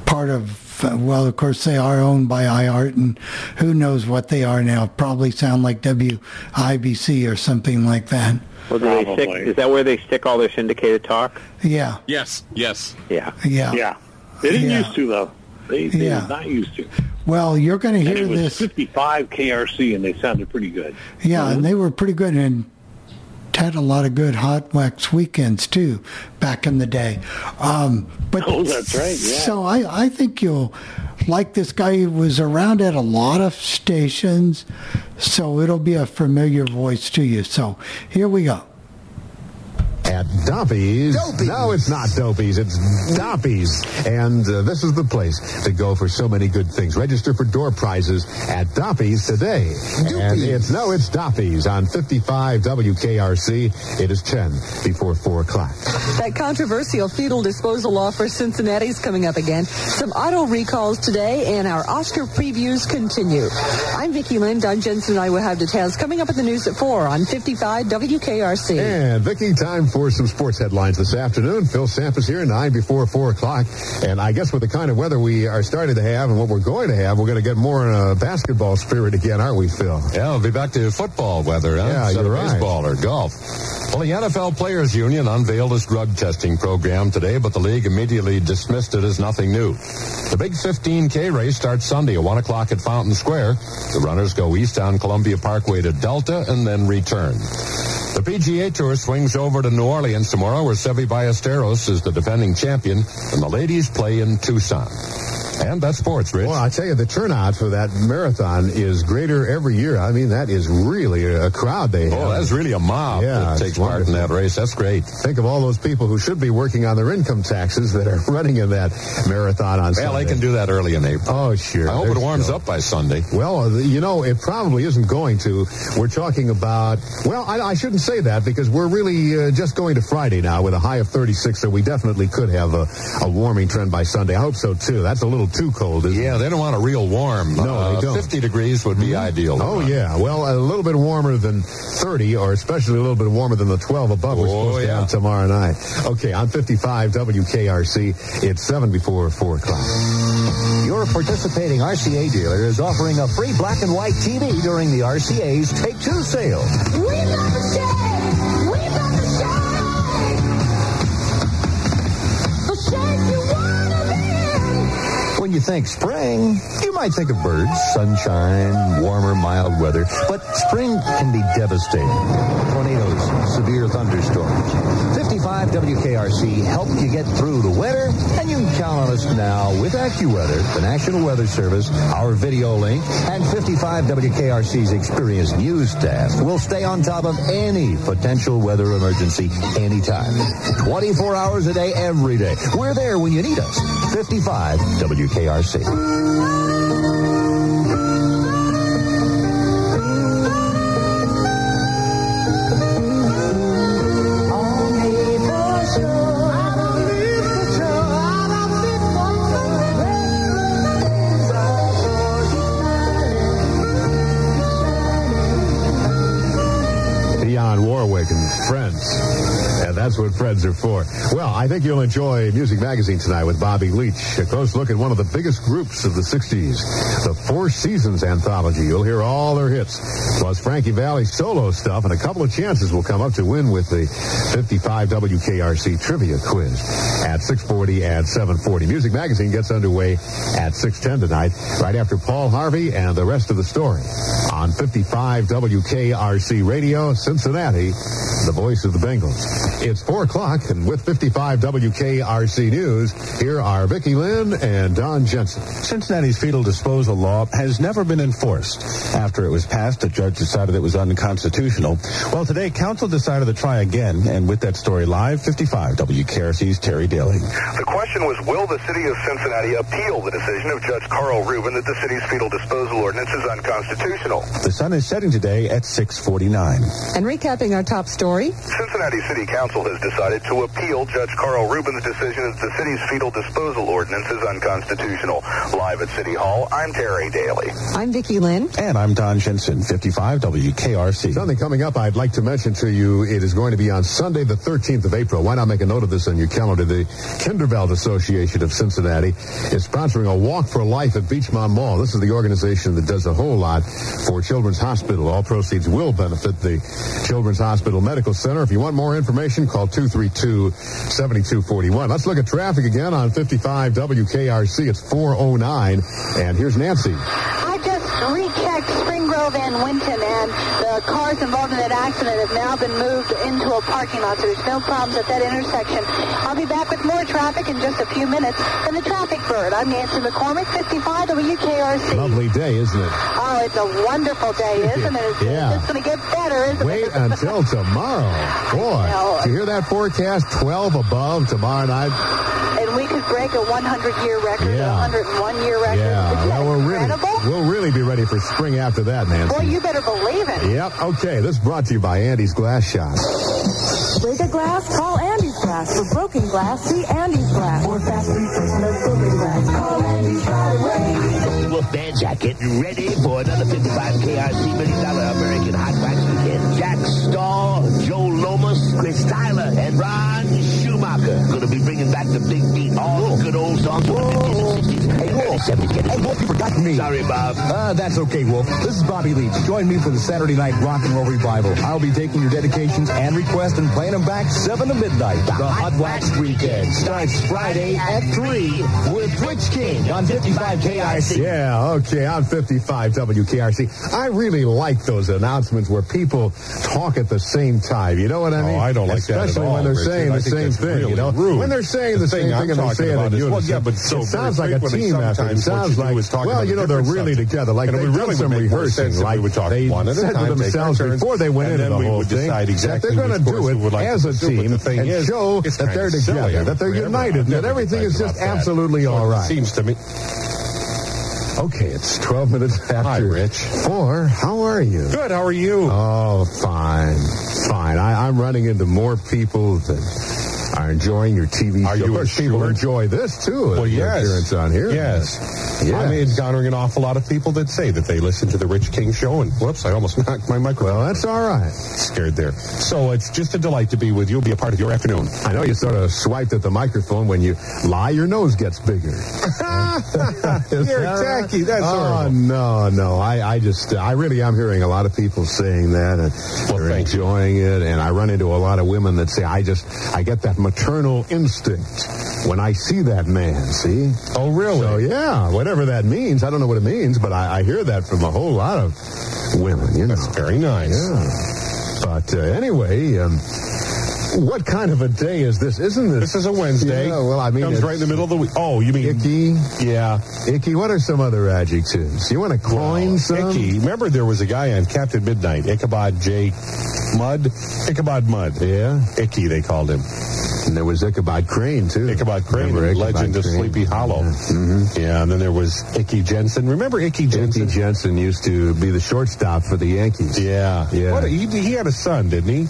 part of, uh, well, of course, they are owned by iHeart, and who knows what they are now. Probably sound like WIBC or something like that.
Well, do they stick,
Probably.
is that where they stick all their syndicated talk?
Yeah,
Yes, yes.
Yeah.
yeah.
Yeah, they didn't
Yeah.
used to though. They, they
Yeah.
did not used to.
Well, you're going to
And
hear
it was
this.
55 KRC, and they sounded pretty good.
Yeah, and they were pretty good and had a lot of good hot wax weekends too back in the day. Um, but
Oh, that's right, yeah.
So I, I think you'll like this guy. He was around at a lot of stations, so it'll be a familiar voice to you. So here we go.
At Doppy's. No, it's not Dopey's. It's Doppy's. And uh, this is the place to go for so many good things. Register for door prizes at Doppy's today. And it's, no, it's Doppy's on 55 WKRC. It is 10 before 4 o'clock.
That controversial fetal disposal law for Cincinnati's coming up again. Some auto recalls today, and our Oscar previews continue. I'm Vicki Lynn. Doug Jensen and I will have details coming up at the news at 4 on 55 WKRC.
And Vicky, time for some sports headlines this afternoon. Phil Sampras here, 9 before 4 o'clock. And I guess with the kind of weather we are starting to have and what we're going to have, we're going to get more in a basketball spirit again, aren't we, Phil?
Yeah, we'll be back to football weather, huh?
Yeah,
Instead
you're right.
baseball or golf. Well, the NFL Players Union unveiled its drug testing program today, but the league immediately dismissed it as nothing new. The big 15K race starts Sunday at 1 o'clock at Fountain Square. The runners go east on Columbia Parkway to Delta and then return. The PGA Tour swings over to New Orleans tomorrow, where Seve Ballesteros is the defending champion, and the ladies play in Tucson. And that's sports, Rich.
Well, I tell you, the turnout for that marathon is greater every year. I mean, that is really a crowd they have.
Oh, that's really a mob
Yeah,
that takes part in that race. That's great.
Think of all those people who should be working on their income taxes that are <laughs> running in that marathon on
Well,
Sunday.
they can do that early in April.
Oh, sure.
I hope
There's
it warms
still-
up by Sunday.
Well, uh, you know, it probably isn't going to. We're talking about, well, I, I shouldn't say that because we're really uh, just going to Friday now with a high of 36, so we definitely could have a, a warming trend by Sunday. I hope so, too. That's a little too cold, isn't
Yeah,
it?
they don't want a real warm.
No,
Uh,
they don't.
50 degrees would be ideal.
Oh,
run.
yeah. Well, a little bit warmer than 30, or especially a little bit warmer than the 12 above we're
Oh,
supposed to
yeah.
have tomorrow night. Okay, on 55 WKRC, it's 7 before 4 o'clock.
Your participating RCA dealer is offering a free black and white TV during the RCA's Take Two sale. When you think spring, you might think of birds, sunshine, warmer, mild weather. But spring can be devastating. Tornadoes, severe thunderstorms. 55 WKRC help you get through the winter, and you can count on us now with AccuWeather, the National Weather Service, our video link, and 55 WKRC's experienced news staff We'll stay on top of any potential weather emergency anytime. 24 hours a day, every day. We're there when you need us. 55 WKRC.
Dionne friends. Are for. Well, I think you'll enjoy Music Magazine tonight with Bobby Leach. A close look at one of the biggest groups of the 60s, the Four Seasons Anthology. You'll hear all their hits, plus Frankie Valli solo stuff, and a couple of chances will come up to win with the 55 WKRC Trivia Quiz at 640 and 740. Music Magazine gets underway at 610 tonight, right after Paul Harvey and the rest of the story on 55 WKRC Radio, Cincinnati, the voice of the Bengals. It's 4 o'clock, and with 55 WKRC News, here are Vicki Lynn and Don Jensen.
Cincinnati's fetal disposal law has never been enforced. After it was passed, a judge decided it was unconstitutional. Well, today, council decided to try again, and with that story live, 55 WKRC's Terry Daly.
The question was, will the city of Cincinnati appeal the decision of Judge Carl Rubin that the city's fetal disposal ordinance is unconstitutional?
The sun is setting today at 649.
And recapping our top story,
Cincinnati City Council has decided to appeal Judge Carl Rubin's decision that the city's fetal disposal ordinance is unconstitutional. Live at City Hall, I'm Terry Daly.
I'm Vicki Lynn.
And I'm Don Jensen, 55 WKRC.
Something coming up I'd like to mention to you. It is going to be on Sunday, the 13th of April. Why not make a note of this on your calendar? The Kindervelt Association of Cincinnati is sponsoring a Walk for Life at Beechmont Mall. This is the organization that does a whole lot for Children's Hospital. All proceeds will benefit the Children's Hospital Medical Center. If you want more information, call 232-7241. Let's look at traffic again on 55 WKRC. It's 409. And here's Nancy.
Rechecked Spring Grove and Winton, and the cars involved in that accident have now been moved into a parking lot, so there's no problems at that intersection. I'll be back with more traffic in just a few minutes. And the Traffic Bird, I'm Nancy McCormick, 55 WKRC.
Lovely day, isn't it?
Oh, it's a wonderful day, <laughs> isn't it? It's
Yeah.
It's going to get better, isn't
Wait
it?
until tomorrow. Boy, did you hear that forecast? 12 above tomorrow night.
and we could break a 100-year record, a
Yeah.
101-year record.
Yeah, well, we're really,
incredible?
We'll really be ready for spring after that, Nancy.
Boy, you better believe it.
Yep. Okay. This is brought to you by Andy's Glass Shop.
Break a glass? Call Andy's Glass. For broken glass, see Andy's Glass. Or fast replacement broken glass. Call Andy's right away.
Wolf Band Jacket. You ready for another 55 KRC Million Dollar American Hot Wax Weekend? Jack Stahl, Joe Lomas, Chris Tyler, and Ron Schumacher. Gonna be bringing back the big beat, all the good old songs from the 50s and 60s. Hey, early 70s. Get?
Hey, Wolf, you forgot me.
Sorry, Bob.
Uh, that's okay, Wolf. This is Bobby Leach. Join me for the Saturday Night Rock and Roll Revival. I'll be taking your dedications and requests and playing them back 7 to midnight. The Hot Wax Weekend starts Friday at 3 with Rich King on 55 KIC.
Yeah, okay, on 55 WKRC. I really like those announcements where people talk at the same time. You know what I mean?
Oh,
mean?
I don't like that at
Especially
all,
when they're
Richard.
saying
I
the same thing,
really
you know?
rude.
When they're saying the,
The
same
thing I'm
and they
talking
say it
about
in
is-
unison.
well, yeah, but so
it sounds like a
frequently
team effort. Sounds like,
is talk
well, you know, they're really
subject.
together. Like
And
they
really
some
would make more
rehearsing.
if we
Like
would talk
they
one at
said
time,
to
take our
themselves before they went
and
into the
we
whole
would
thing
decide
that
exactly
they're going to do it
like
as a team
the thing
and
is,
show that they're together, that they're united, and that everything is just absolutely
So
all right.
Seems to me.
Okay, it's 12 minutes after
Hi, Rich.
four. How are you?
Good. How are you?
Oh, fine, fine. I, I'm running into more people that are enjoying your TV
Are
show.
you
of course, people enjoy this too.
Well,
your
yes.
appearance on here.
Yes.
Yes.
I'm encountering an awful lot of people that say that they listen to the Rich King show, and whoops, I almost <laughs> knocked my microphone.
Well, that's all right.
Scared there. So it's just a delight to be with you, be a part of your afternoon.
I know you sort of swiped at the microphone when you lie. Your nose gets bigger. <laughs> <laughs>
You're tacky. That's all right.
oh
horrible.
no, no. I, I just, I really am hearing a lot of people saying that, and
Well,
they're
thank you.
enjoying it. And I run into a lot of women that say, I just, I get that maternal instinct when I see that man. See?
Oh, really?
So yeah, whatever that means. I don't know what it means, but I, I hear that from a whole lot of women. You know.
That's very nice.
Yeah. But uh, anyway, um, what kind of a day is this? Isn't this?
This is a Wednesday.
Yeah, well, I mean,
comes
it's
right in the middle of the week. Oh, you mean
Icky,
Yeah,
icky. What are some other adjectives? You want to coin some?
Icky. Remember, there was a guy on Captain Midnight, Ichabod J. Mudd, Ichabod Mudd.
Yeah.
Icky, they called him.
And there was Ichabod Crane, too.
Ichabod Crane,
Ichabod
legend of Sleepy Hollow.
Mm-hmm.
Yeah, and then there was Icky Jensen. Remember Icky Jensen?
Icky Jensen used to be the shortstop for the Yankees.
Yeah.
Yeah.
What, he, he had a son, didn't he?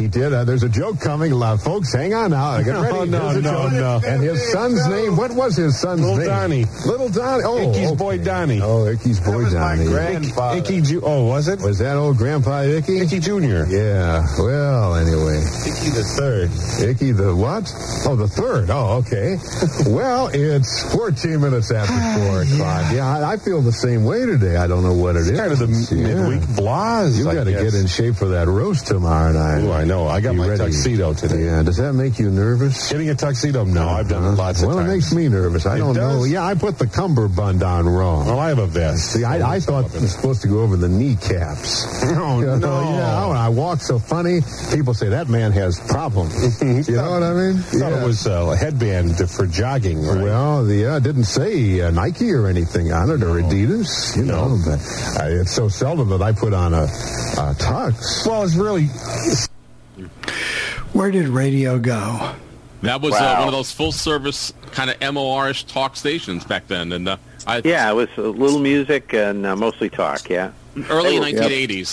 He did. Uh, there's a joke coming. Uh, folks, hang on now. Get
No, <laughs>
ready.
no,
a
no, no.
And his son's name, what was his son's
Little
name?
Donnie.
Little Donnie. Oh,
Icky's
okay.
boy Donnie.
Oh, Icky's boy
my
Donnie.
grandfather.
Icky, Ju- oh, was it?
Was that old Grandpa Icky?
Icky Jr.
Yeah. Well, anyway.
Icky the third.
Icky the what? Oh, the third. Oh, okay. <laughs> well, it's 14 minutes after ah, 4 o'clock. Yeah, I, I feel the same way today. I don't know what it is.
Kind of the
Yeah.
midweek blahs.
You got to get in shape for that roast tomorrow night.
Oh, I know. I got
You
my
ready?
tuxedo today.
Yeah. Does that make you nervous?
Getting a tuxedo? No, I've done it lots of
well, it makes me nervous. I
It
don't know. Yeah, I put the cummerbund on wrong.
Well, I have a vest.
See, I, I thought it was supposed to go over the kneecaps. <laughs>
Oh, <laughs> no.
Oh, yeah, when I walk so funny, people say that man has problems. you know what I mean?
I thought it was uh, a headband for jogging, right?
Well, the uh, didn't say uh, Nike or anything on it or Adidas, you know. But I, it's so seldom that I put on a, a tux.
Well, it's really
Where did radio go?
That was uh, one of those full service kind of MOR-ish talk stations back then, and uh, I,
Yeah, it was a little music and uh, mostly talk. Yeah.
Early
They
1980s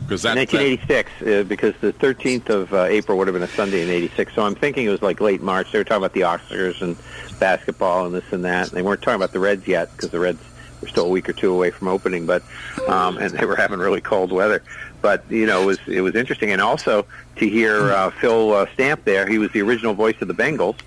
because that, that
1986, uh, because the 13th of uh, April would have been a Sunday in '86. So I'm thinking it was like late March. They were talking about the Oscars and basketball and this and that. And they weren't talking about the Reds yet because the Reds were still a week or two away from opening, but um, and they were having really cold weather. But you know, it was it was interesting, and also to hear uh, Phil uh, Stamp there. He was the original voice of the Bengals,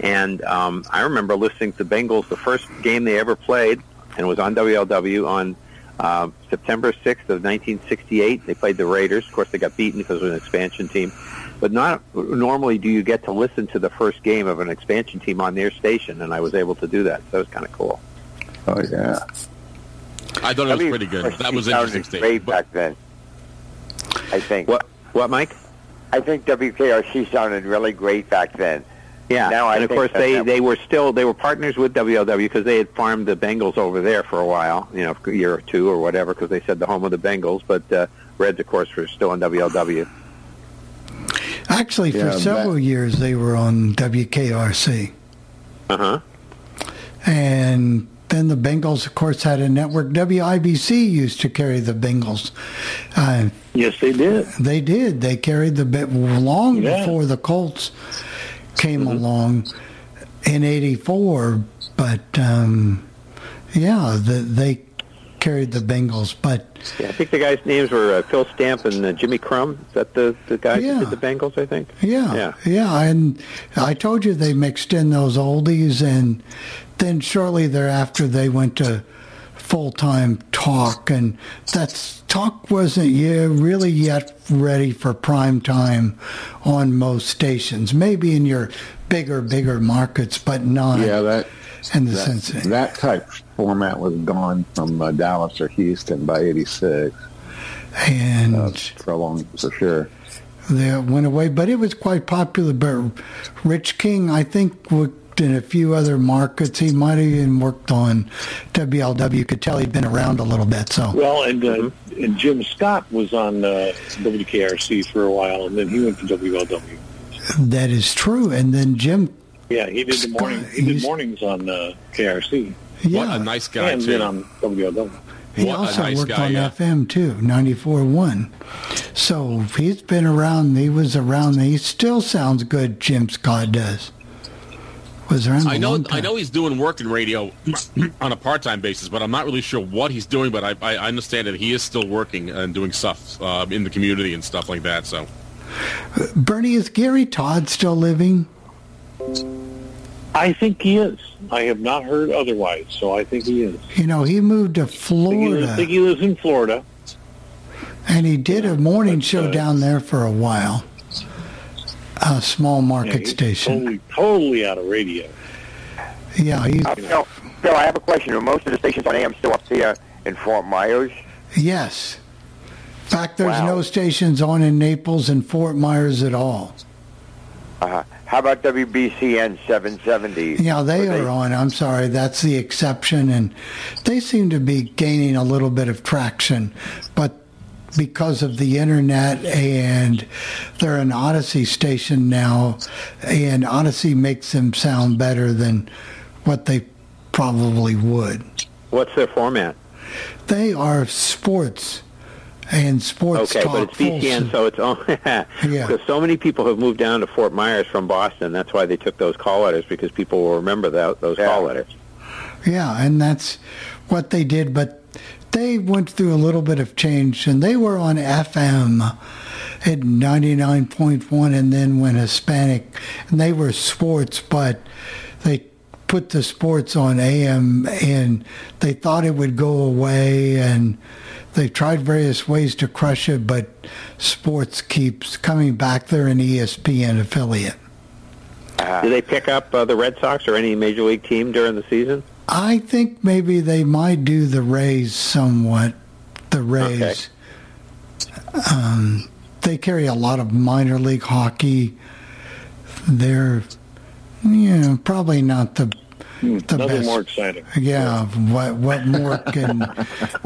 and um, I remember listening to Bengals the first game they ever played, and it was on WLW on uh, September 6th of 1968. They played the Raiders. Of course, they got beaten because it was an expansion team. But not normally do you get to listen to the first game of an expansion team on their station, and I was able to do that. So that was kind of cool.
Oh yeah.
I thought it was pretty good. That was interesting. Steve.
Great back then. I think.
What? What, Mike?
I think WKRC sounded really great back then.
Yeah,
Now I
and of course they
that-
they were still they were partners with WLW because they had farmed the Bengals over there for a while, you know, a year or two or whatever, because they said the home of the Bengals. But uh, Reds, of course, were still on WLW.
Actually, for
Yeah,
several years they were on WKRC.
Uh huh.
And then the Bengals, of course, had a network. WIBC used to carry the Bengals. Uh,
yes, they did.
They did. They carried the bit long
Yeah.
before the Colts came along in '84. But um, yeah, the, they carried the Bengals. But
Yeah, I think the guys' names were uh, Phil Stamp and uh, Jimmy Crum. Is that the the guys
Yeah.
who did the Bengals? I think.
Yeah,
Yeah.
yeah, and I told you they mixed in those oldies, and then shortly thereafter they went to full time talk, and that's talk wasn't yeah, really yet ready for prime time on most stations. Maybe in your bigger, bigger markets, but not.
Yeah, that
in the
that,
sense that
that type format was gone from uh, Dallas or Houston by '86.
And
uh, for a long, for sure.
they went away, but it was quite popular. But Rich King, I think, worked in a few other markets. He might have even worked on WLW. You could tell he'd been around a little bit. So
Well, and uh, and Jim Scott was on uh, WKRC for a while, and then he went to WLW.
that is true. And then Jim,
Yeah, he did the morning. He did mornings on uh, KRC.
Yeah.
What a nice guy
and
too.
then on WLW.
he
What
also
nice
worked
guy,
on
yeah.
FM too, 94.1. So he's been around. He was around. He still sounds good. Jim Scott does. Was around.
I
a
know. I know he's doing work in radio on a part-time basis, but I'm not really sure what he's doing. But I, I understand that he is still working and doing stuff uh, in the community and stuff like that. So
Bernie, is Gary Todd still living?
I think he is. I have not heard otherwise, so I think he is.
You know, he moved to
I think he lives, I think he lives in Florida.
And he did a morning
but,
show
uh,
down there for a while. A small market
he's
station.
Totally, totally out of radio.
Yeah, he's,
Uh, Phil, Phil, I have a question. Are most of the stations on AM still up there in Fort Myers?
yes. In fact, there's
Wow.
no stations on in Naples and Fort Myers at all.
Uh-huh. How about WBCN 770?
Yeah, they
Were
are on. I'm sorry, that's the exception, and they seem to be gaining a little bit of traction. But because of the internet and they're an Audacy station now, and Audacy makes them sound better than what they probably would.
What's their format?
They are sports and sports
okay,
talk.
but it's BCN, so it's on. <laughs> Because so many people have moved down to Fort Myers from Boston. That's why they took those call letters because people will remember that, those call letters.
Yeah, and that's what they did. But they went through a little bit of change, and they were on FM at 99.1 and then went Hispanic, and they were sports, but they put the sports on AM, and they thought it would go away, and they tried various ways to crush it, but sports keeps coming back. They're an ESPN affiliate.
Do they pick up uh, the Red Sox or any major league team during the season?
I think maybe they might do the Rays somewhat. The Rays. Um, they carry a lot of minor league hockey. They're, you know, probably not the the
Nothing
best.
more exciting.
Yeah, what what more can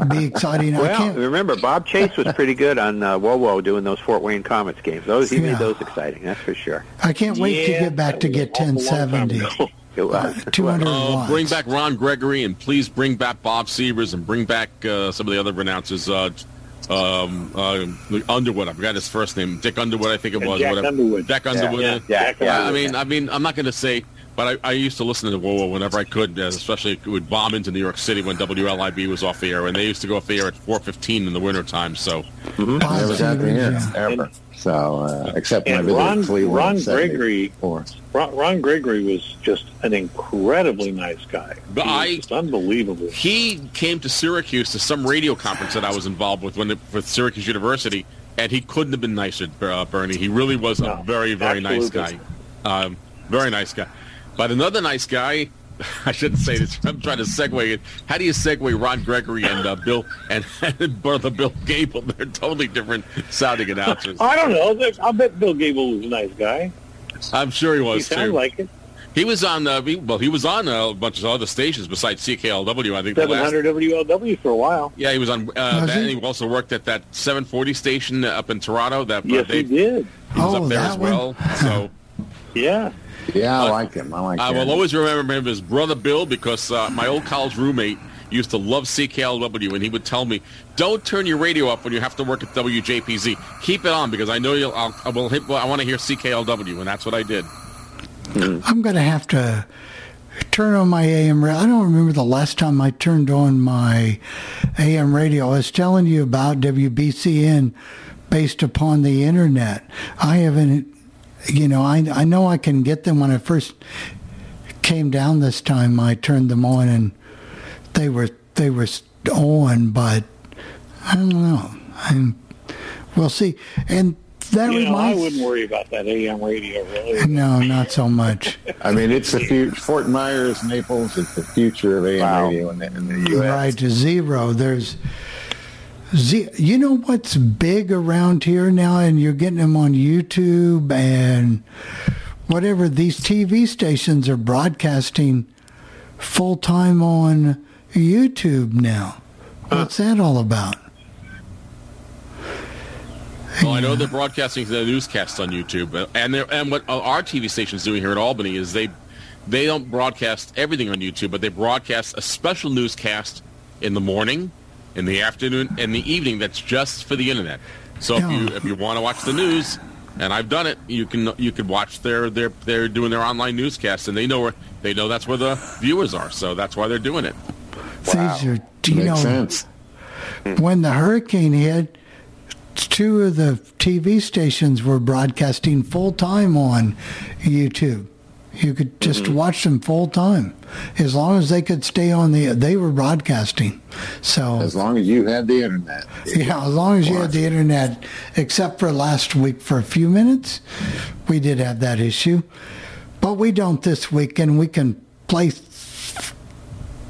be exciting? I
Well,
can't.
remember Bob Chase was pretty good on uh, Whoa doing those Fort Wayne Komets games. Those he
Yeah.
made those exciting. That's for sure.
I can't wait to get back to get 1070. <laughs>
It was.
200
Uh,
watts.
bring back Ron Gregory and please bring back Bob Sievers and bring back uh, some of the other announcers. Uh, um, uh, Underwood, I forgot his first name. Dick Underwood, I think it was.
Jack
whatever.
Underwood.
Jack Underwood.
yeah, Jack
yeah. I mean, I mean, I'm not going to say, but I, I used to listen to WOWO whenever I could, uh, especially would bomb into New York City when WLIB was off the air, and they used to go off the air at 4:15 in the wintertime. So,
Never got the hits ever. So, uh, except when I visited
Ron,
Cleveland.
Ron Gregory, Ron, Ron Gregory was just an incredibly nice guy.
But
He was
I-
just unbelievable.
he came to Syracuse to some radio conference that I was involved with when it, with Syracuse University, and he couldn't have been nicer, uh, Bernie. He really was a very, very nice guy. Um, very nice guy. But another nice guy. <laughs> I shouldn't say this. I'm trying to segue it. How do you segue Ron Gregory and uh, Bill <laughs> and, and Brother Bill Gable? <laughs> They're totally different sounding announcers.
I don't know. I bet Bill Gable was a nice guy.
I'm sure he
He
was
sounded
too.
like it.
He was on. Uh, he, well, he was on a bunch of other stations besides CKLW. I think the last
700 WLW for a while.
Yeah, he was on. Uh,
Was
that,
he?
and he also worked at that 740 station up in Toronto. That uh,
Yes,
they,
he did.
He was
Oh,
up there
that
as well. So
Yeah.
Yeah, I like him. I like him.
I
him.
will always remember him as brother Bill because uh, my old college roommate used to love CKLW, and he would tell me, "Don't turn your radio up when you have to work at WJPZ. Keep it on because I know you'll. I'll, I will hit. I want to hear CKLW, and that's what I did."
I'm going to have to turn on my AM radio. I don't remember the last time I turned on my AM radio. I was telling you about WBCN based upon the internet. I haven't, you know, I, I know I can get them when I first came down this time. I turned them on and they were, they were on, but I don't know. I'm, we'll see. And that
you know, I wouldn't worry about that AM radio, really.
no, not so much.
I mean, it's the future. Fort Myers, Naples, it's the future of AM radio in the, in the U.S.
Right, zero. There's, you know what's big around here now, and you're getting them on YouTube and whatever. These TV stations are broadcasting full time on YouTube now. What's that all about?
Well, I know they're broadcasting the newscasts on YouTube, and and what our TV station's doing here in Albany is they they don't broadcast everything on YouTube, but they broadcast a special newscast in the morning, in the afternoon, and the evening that's just for the internet. So if you if you want to watch the news, and I've done it, you can you can watch their their they're doing their online newscasts, and they know where they know that's where the viewers are, so that's why they're doing it.
These are, do you
Makes
know,
sense.
when the hurricane hit, two of the TV stations were broadcasting full time on YouTube. You could just mm. watch them full time, as long as they could stay on the. They were broadcasting, so
As long as you had the internet.
yeah, as long as you had the internet, except for last week for a few minutes, we did have that issue, but we don't this week, and we can play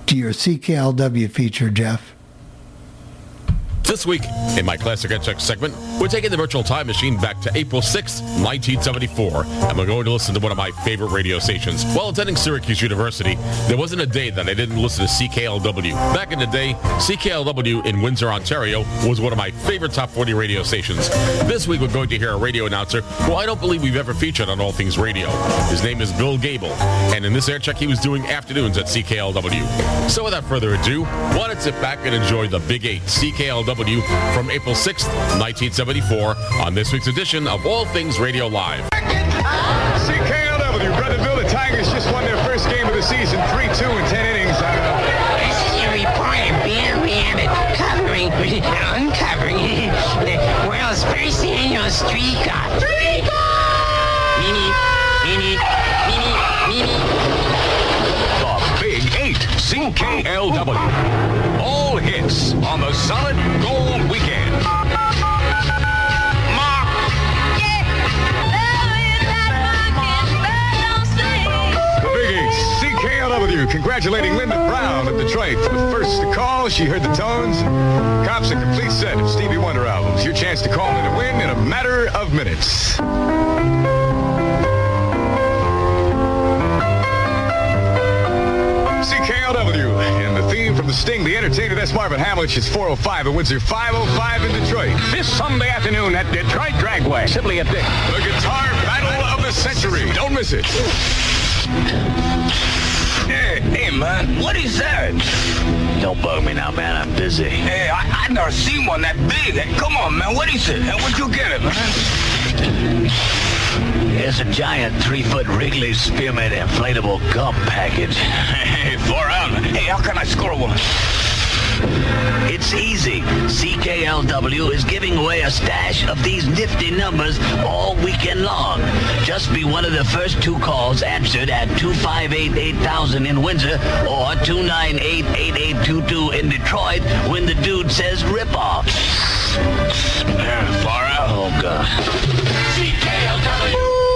to your CKLW feature, Jeff.
This week in my Classic air Check segment, We're taking the virtual time machine back to April 6, 1974, and we're going to listen to one of my favorite radio stations. While attending Syracuse University, there wasn't a day that I didn't listen to CKLW. Back in the day, CKLW in Windsor, Ontario was one of my favorite top 40 radio stations. This week we're going to hear a radio announcer who I don't believe we've ever featured on All Things Radio. His name is Bill Gable, and in this air check he was doing afternoons at CKLW. So without further ado, why don't sit back and enjoy the Big 8 CKLW from April 6th, 1974 on this week's edition of All Things Radio Live.
CKLW, Brother Bill, the Tigers just won their first game of the season, 3-2 in 10 innings.
This is your reporter, Bill Rabbit, covering, <laughs> uncovering the world's first annual street car. Street car! Mini, mini, mini, mini.
CKLW. All hits on the Solid Gold Weekend.
The Big Eight, CKLW, congratulating Linda Brown of Detroit for the first to call. She heard the tones. Cops a complete set of Stevie Wonder albums. Your chance to call in and win in a matter of minutes. CKLW, and the theme from The Sting, The Entertainer, that's Marvin Hamlisch. It's 405 at Windsor, 505 in Detroit.
This Sunday afternoon at Detroit Dragway. Simply a dick.
The Guitar Battle of the Century. Don't miss it.
Hey, hey, man, what is that?
Don't bug me now, man. I'm busy.
Hey, I, I never seen one that big. Hey, come on, man, what is it? Hey, where'd you get it, man?
It's a giant three-foot Wrigley Spearmint inflatable gum package.
Hey, four out. Hey, how can I score one?
It's easy. CKLW is giving away a stash of these nifty numbers all weekend long. Just be one of the first two calls answered at 258-8000 in Windsor or 298-8822 in Detroit when the dude says rip off.
Far out.
Oh, God.
CKLW.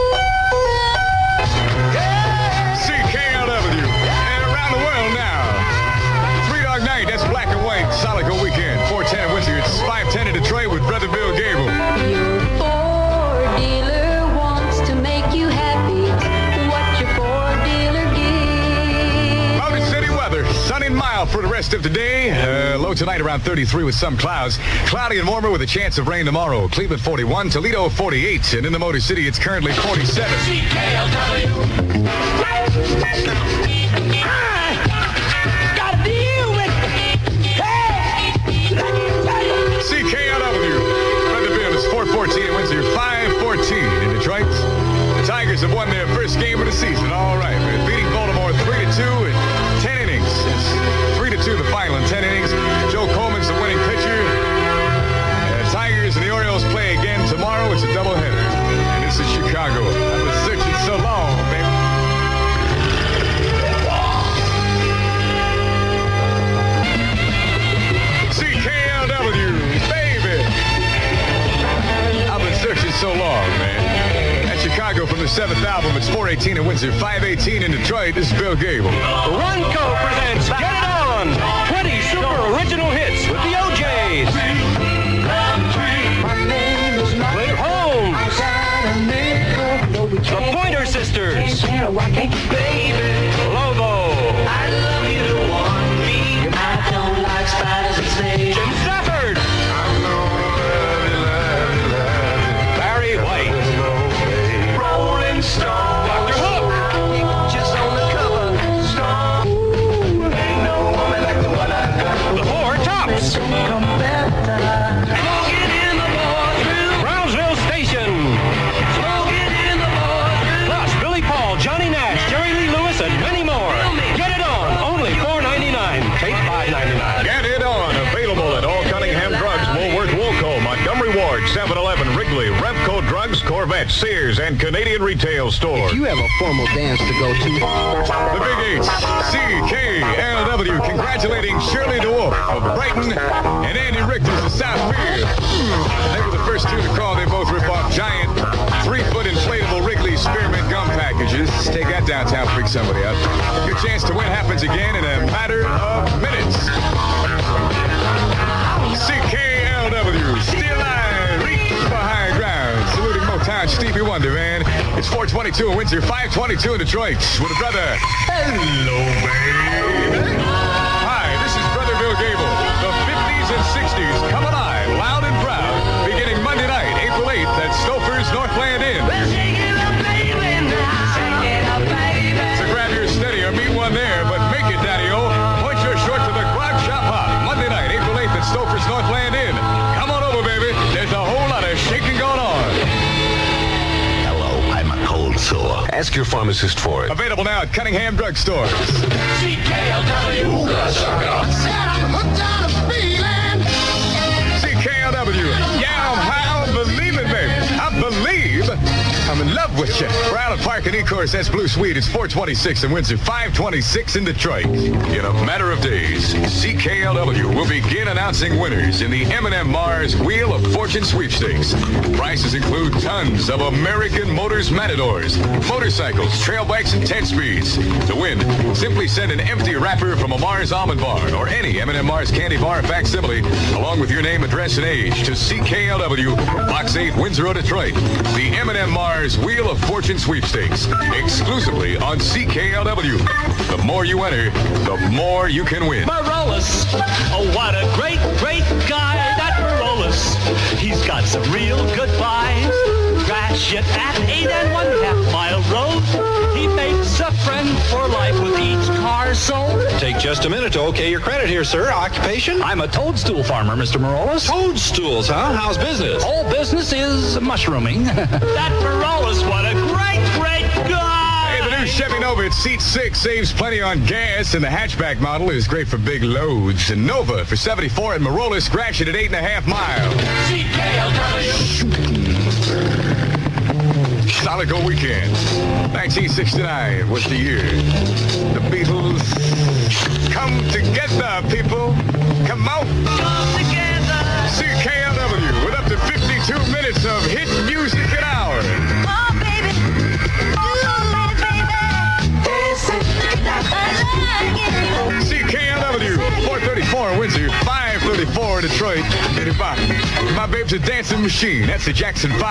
For the rest of today. Uh, low tonight around 33 with some clouds. Cloudy and warmer with a chance of rain tomorrow. Cleveland 41, Toledo 48. And in the Motor City, it's currently 47. From the seventh album. It's 418 in Windsor, 518 in Detroit. This is Bill Gable.
Ronco presents Get It On! 20 super original hits with the O'Jays. Later Holmes. The Pointer Sisters. Lobo. Jim Stafford. Barry
Sears, and Canadian Retail Store.
If you have a formal dance to go to,
The Big 8, CKLW, congratulating Shirley DeWolf of Brighton and Andy Richters of South Pier. They were the first two to call. They both rip off giant three-foot inflatable Wrigley spearmint gum packages. Take that downtown, freak somebody out. Your chance to win happens again in a matter of minutes. CKLW, Stevie Wonder, man. It's 422 in Windsor, 522 in Detroit with a brother. Hello, baby. Hi, this is Brother Bill Gable. The 50s and 60s come alive, loud and proud, beginning Monday night, April 8th at Stouffer's Northland Inn.
Ask your pharmacist for it.
Available now at Cunningham Drug Stores. With you. We're Park and E-Course. That's Blue Swede. It's 426 in Windsor, 526 in Detroit. In a matter of days, CKLW will begin announcing winners in the M&M Mars Wheel of Fortune sweepstakes. Prizes include tons of American Motors Matadors, motorcycles, trail bikes, and 10 speeds. To win, simply send an empty wrapper from a Mars almond bar or any M&M Mars candy bar facsimile, along with your name, address, and age to CKLW, Box 8, Windsor, Detroit. The M&M Mars Wheel of Fortune sweepstakes, exclusively on CKLW. The more you enter, the more you can win.
Morales. Oh, what a great, great guy, that Morales. He's got some real good buys. Gratiot at eight and one half mile road. He makes a friend for life with each car sold.
Take just a minute to okay your credit here, sir. Occupation?
I'm a toadstool farmer, Mr. Morales.
Toadstools, huh? How's business?
All business is mushrooming. <laughs> that Morales, what a great, great guy.
Hey, the new Chevy Nova at seat six saves plenty on gas, and the hatchback model is great for big loads. And Nova for 74 at Marola, scratch it at eight and a half miles. Gold Weekend. 1969 was the year. The Beatles come together, people. Come on. CKLW with up to 52 minutes of hit music an hour. Oh, baby. Oh, baby. It's CKLW 434 in Windsor, 534 in Detroit. And my, my babe's a dancing machine. That's the Jackson 5.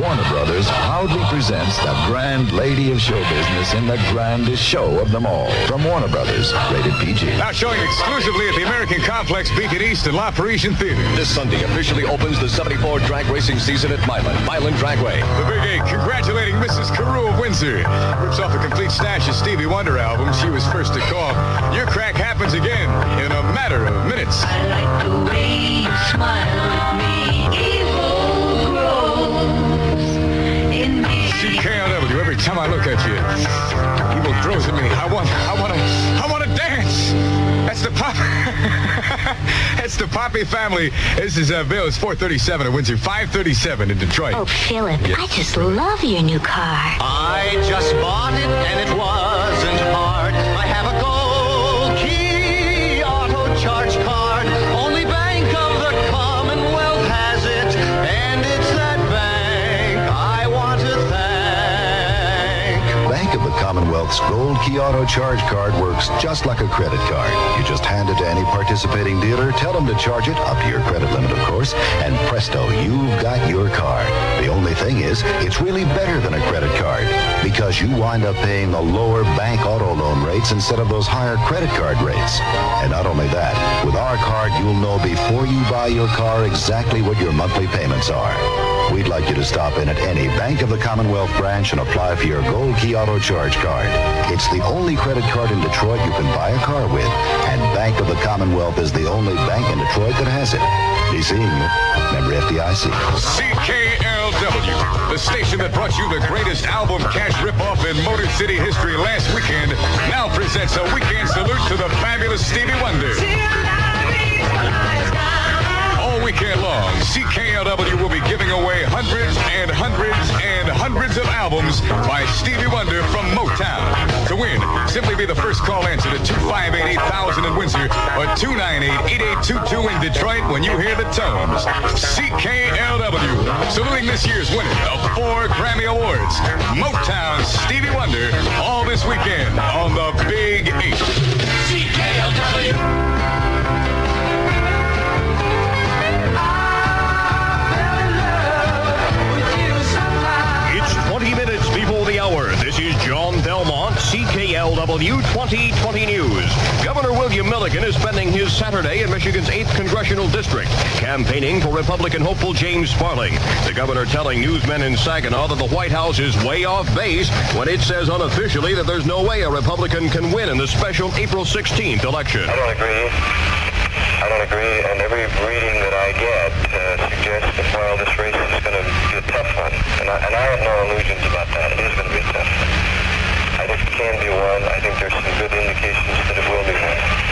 Warner Brothers proudly presents the grand lady of show business in the grandest show of them all. From Warner Brothers, rated PG.
Now showing exclusively at the American Complex Beacon East and La Parisian Theater.
This Sunday officially opens the 74 drag racing season at Milan, Milan Dragway.
The Big Eight congratulating Mrs. Carew of Windsor. Rips off a complete stash of Stevie Wonder albums. She was first to call. Your crack happens again in a matter of minutes.
I like the way you smile at me. Evil grows in me.
CKLW, every time I look at you, evil grows in me. I want, I want to, I want to dance. That's the pop. <laughs> That's the Poppy family. This is uh, Bill. It's 437 at Windsor, 537 in Detroit.
Oh, Philip, I just love your new car.
I just bought it and it wasn't hard.
Commonwealth's Gold Key Auto Charge Card works just like a credit card. You just hand it to any participating dealer, tell them to charge it, up to your credit limit of course, and presto, you've got your card. The only thing is, it's really better than a credit card because you wind up paying the lower bank auto loan rates instead of those higher credit card rates. And not only that, with our card, you'll know before you buy your car exactly what your monthly payments are. We'd like you to stop in at any Bank of the Commonwealth branch and apply for your Gold Key Auto Charge Card. It's the only credit card in Detroit you can buy a car with, and Bank of the Commonwealth is the only bank in Detroit that has it. Be seeing you. Member FDIC.
CKLW, the station that brought you the greatest album cash ripoff in Motor City history last weekend, now presents a weekend salute to the fabulous Stevie Wonder. Weekend long, CKLW will be giving away hundreds and hundreds and hundreds of albums by Stevie Wonder from Motown. To win, simply be the first call answer to 258-8000 in Windsor or 298-8822 in Detroit when you hear the tones. CKLW, saluting this year's winner of four Grammy Awards, Motown Stevie Wonder, all this weekend on the Big Eight.
CKLW.
CKLW 2020 News. Governor William Milliken is spending his Saturday in Michigan's 8th Congressional District, campaigning for Republican hopeful James Sparling. The governor telling newsmen in Saginaw that the White House is way off base when it says unofficially that there's no way a Republican can win in the special April 16th election.
I don't agree. I don't agree, and every reading that I get uh, suggests that while this race is going to be a tough one, and I, and I have no illusions about that, it is going to be a tough one. I it can be won. I think there's some good indications that it will be won.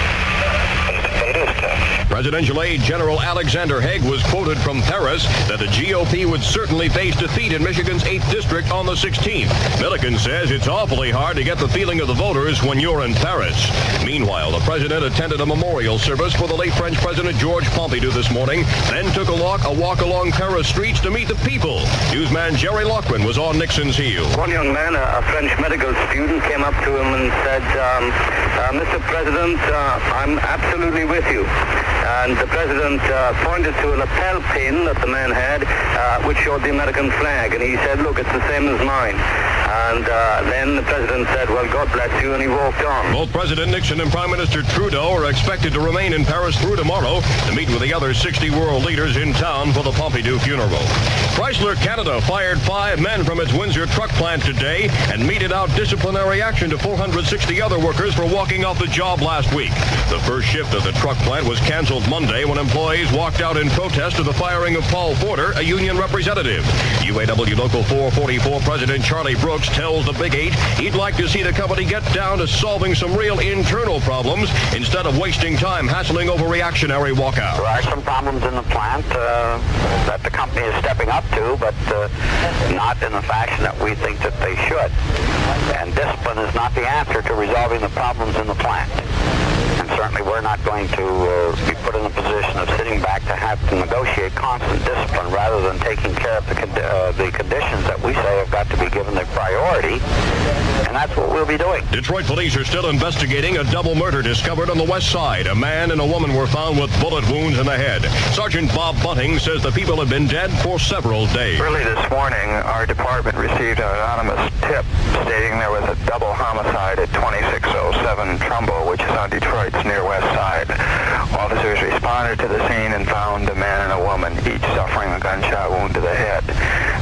Tough.
Presidential aide General Alexander Haig was quoted from Paris that the GOP would certainly face defeat in Michigan's 8th district on the 16th. Milliken says it's awfully hard to get the feeling of the voters when you're in Paris. Meanwhile, the president attended a memorial service for the late French President George Pompidou this morning, then took a walk, a walk along Paris streets to meet the people. Newsman Jerry Lockman was on Nixon's heel.
One young man, a French medical student, came up to him and said, um, uh, Mr. President, uh, I'm absolutely with you. And the president uh, pointed to a lapel pin that the man had, uh, which showed the American flag. And he said, look, it's the same as mine. And uh, then the president said, well, God bless you, and he walked on.
Both President Nixon and Prime Minister Trudeau are expected to remain in Paris through tomorrow to meet with the other 60 world leaders in town for the Pompidou funeral. Chrysler Canada fired five men from its Windsor truck plant today and meted out disciplinary action to 460 other workers for walking off the job last week. The first shift of the truck plant was canceled Monday when employees walked out in protest of the firing of Paul Porter, a union representative. UAW Local 444 President Charlie Brooks tells the Big Eight he'd like to see the company get down to solving some real internal problems instead of wasting time hassling over reactionary walkouts.
There are some problems in the plant uh, that the company is stepping up to, but uh, not in the fashion that we think that they should. And discipline is not the answer to resolving the problems in the plant. And certainly we're not going to uh, be put in a position of sitting back to have to negotiate constant discipline rather than taking care of the, con- uh, the conditions that we say have got to be given the priority. And that's what we'll be doing.
Detroit police are still investigating a double murder discovered on the west side. A man and a woman were found with bullet wounds in the head. Sergeant Bob Bunting says the people have been dead for several days.
Early this morning, our department received an anonymous tip stating there was a double homicide at 2607 Trumbull, which is on Detroit's near west side. Officers responded to the scene and found a man and a woman, each suffering a gunshot wound to the head.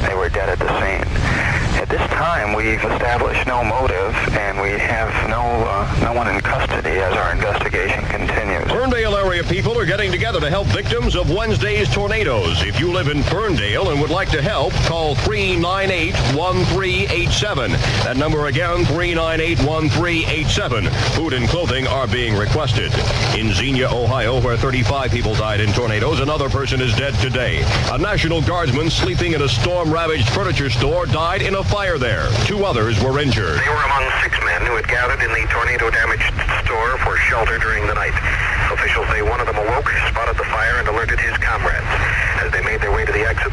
They were dead at the scene. At this time, we've established no motive, and we have no uh, no one in custody as our investigation continues.
Ferndale area people are getting together to help victims of Wednesday's tornadoes. If you live in Ferndale and would like to help, call 398-1387. That number again, 398-1387. Food and clothing are being requested. In Xenia, Ohio, where 35 people died in tornadoes, another person is dead today. A National Guardsman sleeping in a storm-ravaged furniture store died in a fire there. Two others were injured.
They were among six men who had gathered in the tornado-damaged store for shelter during the night. Officials say one of them awoke, spotted the fire, and alerted his comrades. As they made their way to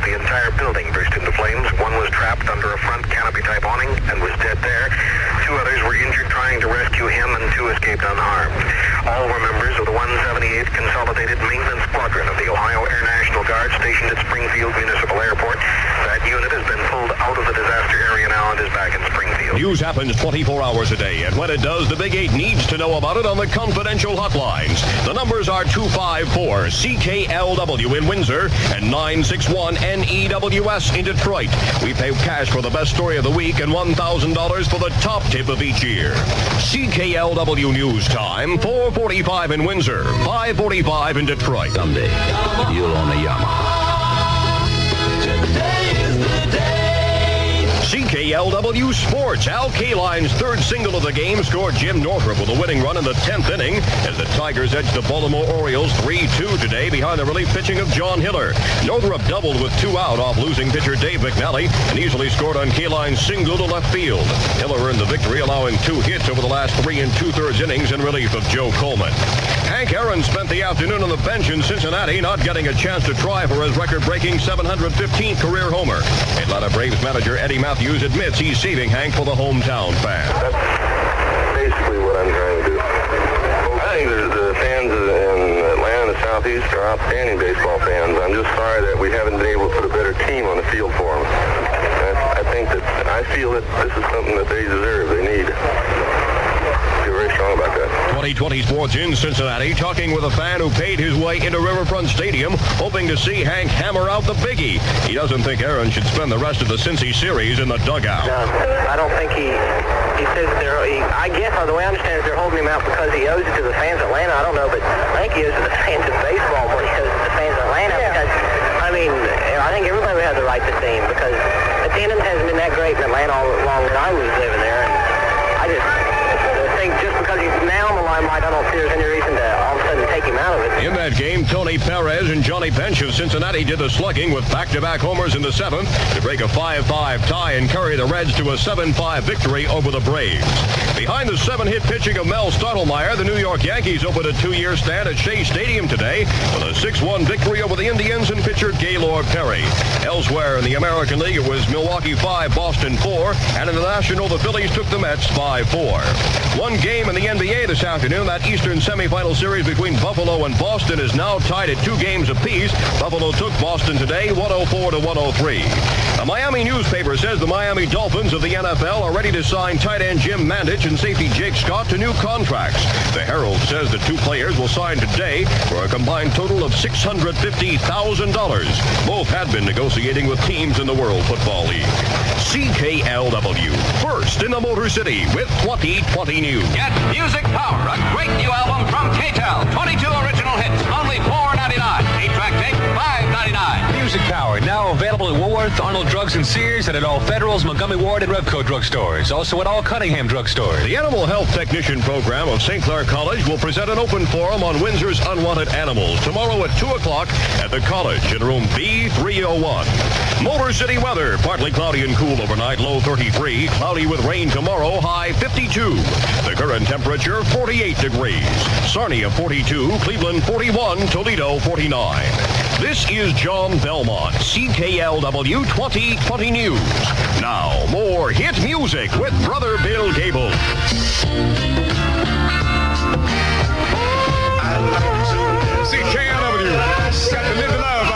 the entire building burst into flames. One was trapped under a front canopy-type awning and was dead there. Two others were injured trying to rescue him, and two escaped unharmed. All were members of the 178th Consolidated Maintenance Squadron of the Ohio Air National Guard stationed at Springfield Municipal Airport. That unit has been pulled out of the disaster area now and is back in Springfield.
News happens 24 hours a day, and when it does, the Big 8 needs to know about it on the confidential hotlines. The numbers are 254-CKLW in Windsor and 961-NEWS in Detroit. We pay cash for the best story of the week and $1,000 for the top tip of each year. CKLW News Time, 445 in Windsor, 545 in Detroit.
Someday, you'll own a Yamaha.
CKLW Sports. Al Kaline's third single of the game scored Jim Northrup with a winning run in the 10th inning as the Tigers edged the Baltimore Orioles 3-2 today behind the relief pitching of John Hiller. Northrup doubled with two out off losing pitcher Dave McNally and easily scored on Kaline's single to left field. Hiller earned the victory, allowing two hits over the last three and two-thirds innings in relief of Joe Coleman. Hank Aaron spent the afternoon on the bench in Cincinnati, not getting a chance to try for his record-breaking 715th career homer. Atlanta Braves manager Eddie Mathews admits he's saving Hank for the hometown fans.
basically what I'm trying to do. I think the, fans in Atlanta the Southeast are outstanding baseball fans. I'm just sorry that we haven't been able to put a better team on the field for them. I think that I feel that this is something that they deserve. They need. Very strong about that.
2020 Sports in Cincinnati, talking with a fan who paid his way into Riverfront Stadium, hoping to see Hank hammer out the biggie. He doesn't think Aaron should spend the rest of the Cincy series in the dugout.
No, I don't think he. He says they're. He, I guess the way I understand it, they're holding him out because he owes it to the fans of Atlanta. I don't know, but I think he owes it to the fans of baseball more than he owes it to the fans of Atlanta. Because I mean, I think everybody would have the right to see him because attendance hasn't been that great in Atlanta all along when I was living there, in I don't see there's any reason out of it.
In that game, Tony Perez and Johnny Bench of Cincinnati did the slugging with back-to-back homers in the seventh to break a 5-5 tie and carry the Reds to a 7-5 victory over the Braves. Behind the seven-hit pitching of Mel Stottlemyre, the New York Yankees opened a two-year stand at Shea Stadium today with a 6-1 victory over the Indians and pitcher Gaylord Perry. Elsewhere in the American League, it was Milwaukee 5, Boston 4, and in the National, the Phillies took the Mets 5-4. One game in the NBA this afternoon, that Eastern semifinal series between Buffalo and Boston is now tied at two games apiece. Buffalo took Boston today 104 to 103. A Miami newspaper says the Miami Dolphins of the NFL are ready to sign tight end Jim Mandich and safety Jake Scott to new contracts. The Herald says the two players will sign today for a combined total of $650,000. Both had been negotiating with teams in the World Football League. CKLW, first in the Motor City with 2020 news.
Get Music Power, a great new album from K-tel. 22 original hits, only $4.99. Eight-track tape, $5.99.
Music Power, now available at Woolworth, Arnold Drugs and Sears, and at all Federals, Montgomery Ward, and Revco drugstores. Also at all Cunningham drugstores.
The Animal Health Technician Program of St. Clair College will present an open forum on Windsor's unwanted animals tomorrow at 2 o'clock at the college in room B301. Motor City weather, partly cloudy and cool overnight, low 33. Cloudy with rain tomorrow, high 52. The current temperature, 48 degrees. Sarnia, 42. Cleveland, 41. Toledo, 49. This is John Belmont, CKLW 2020 News. Now, more hit music with Brother Bill Gable.
CKLW. Got to live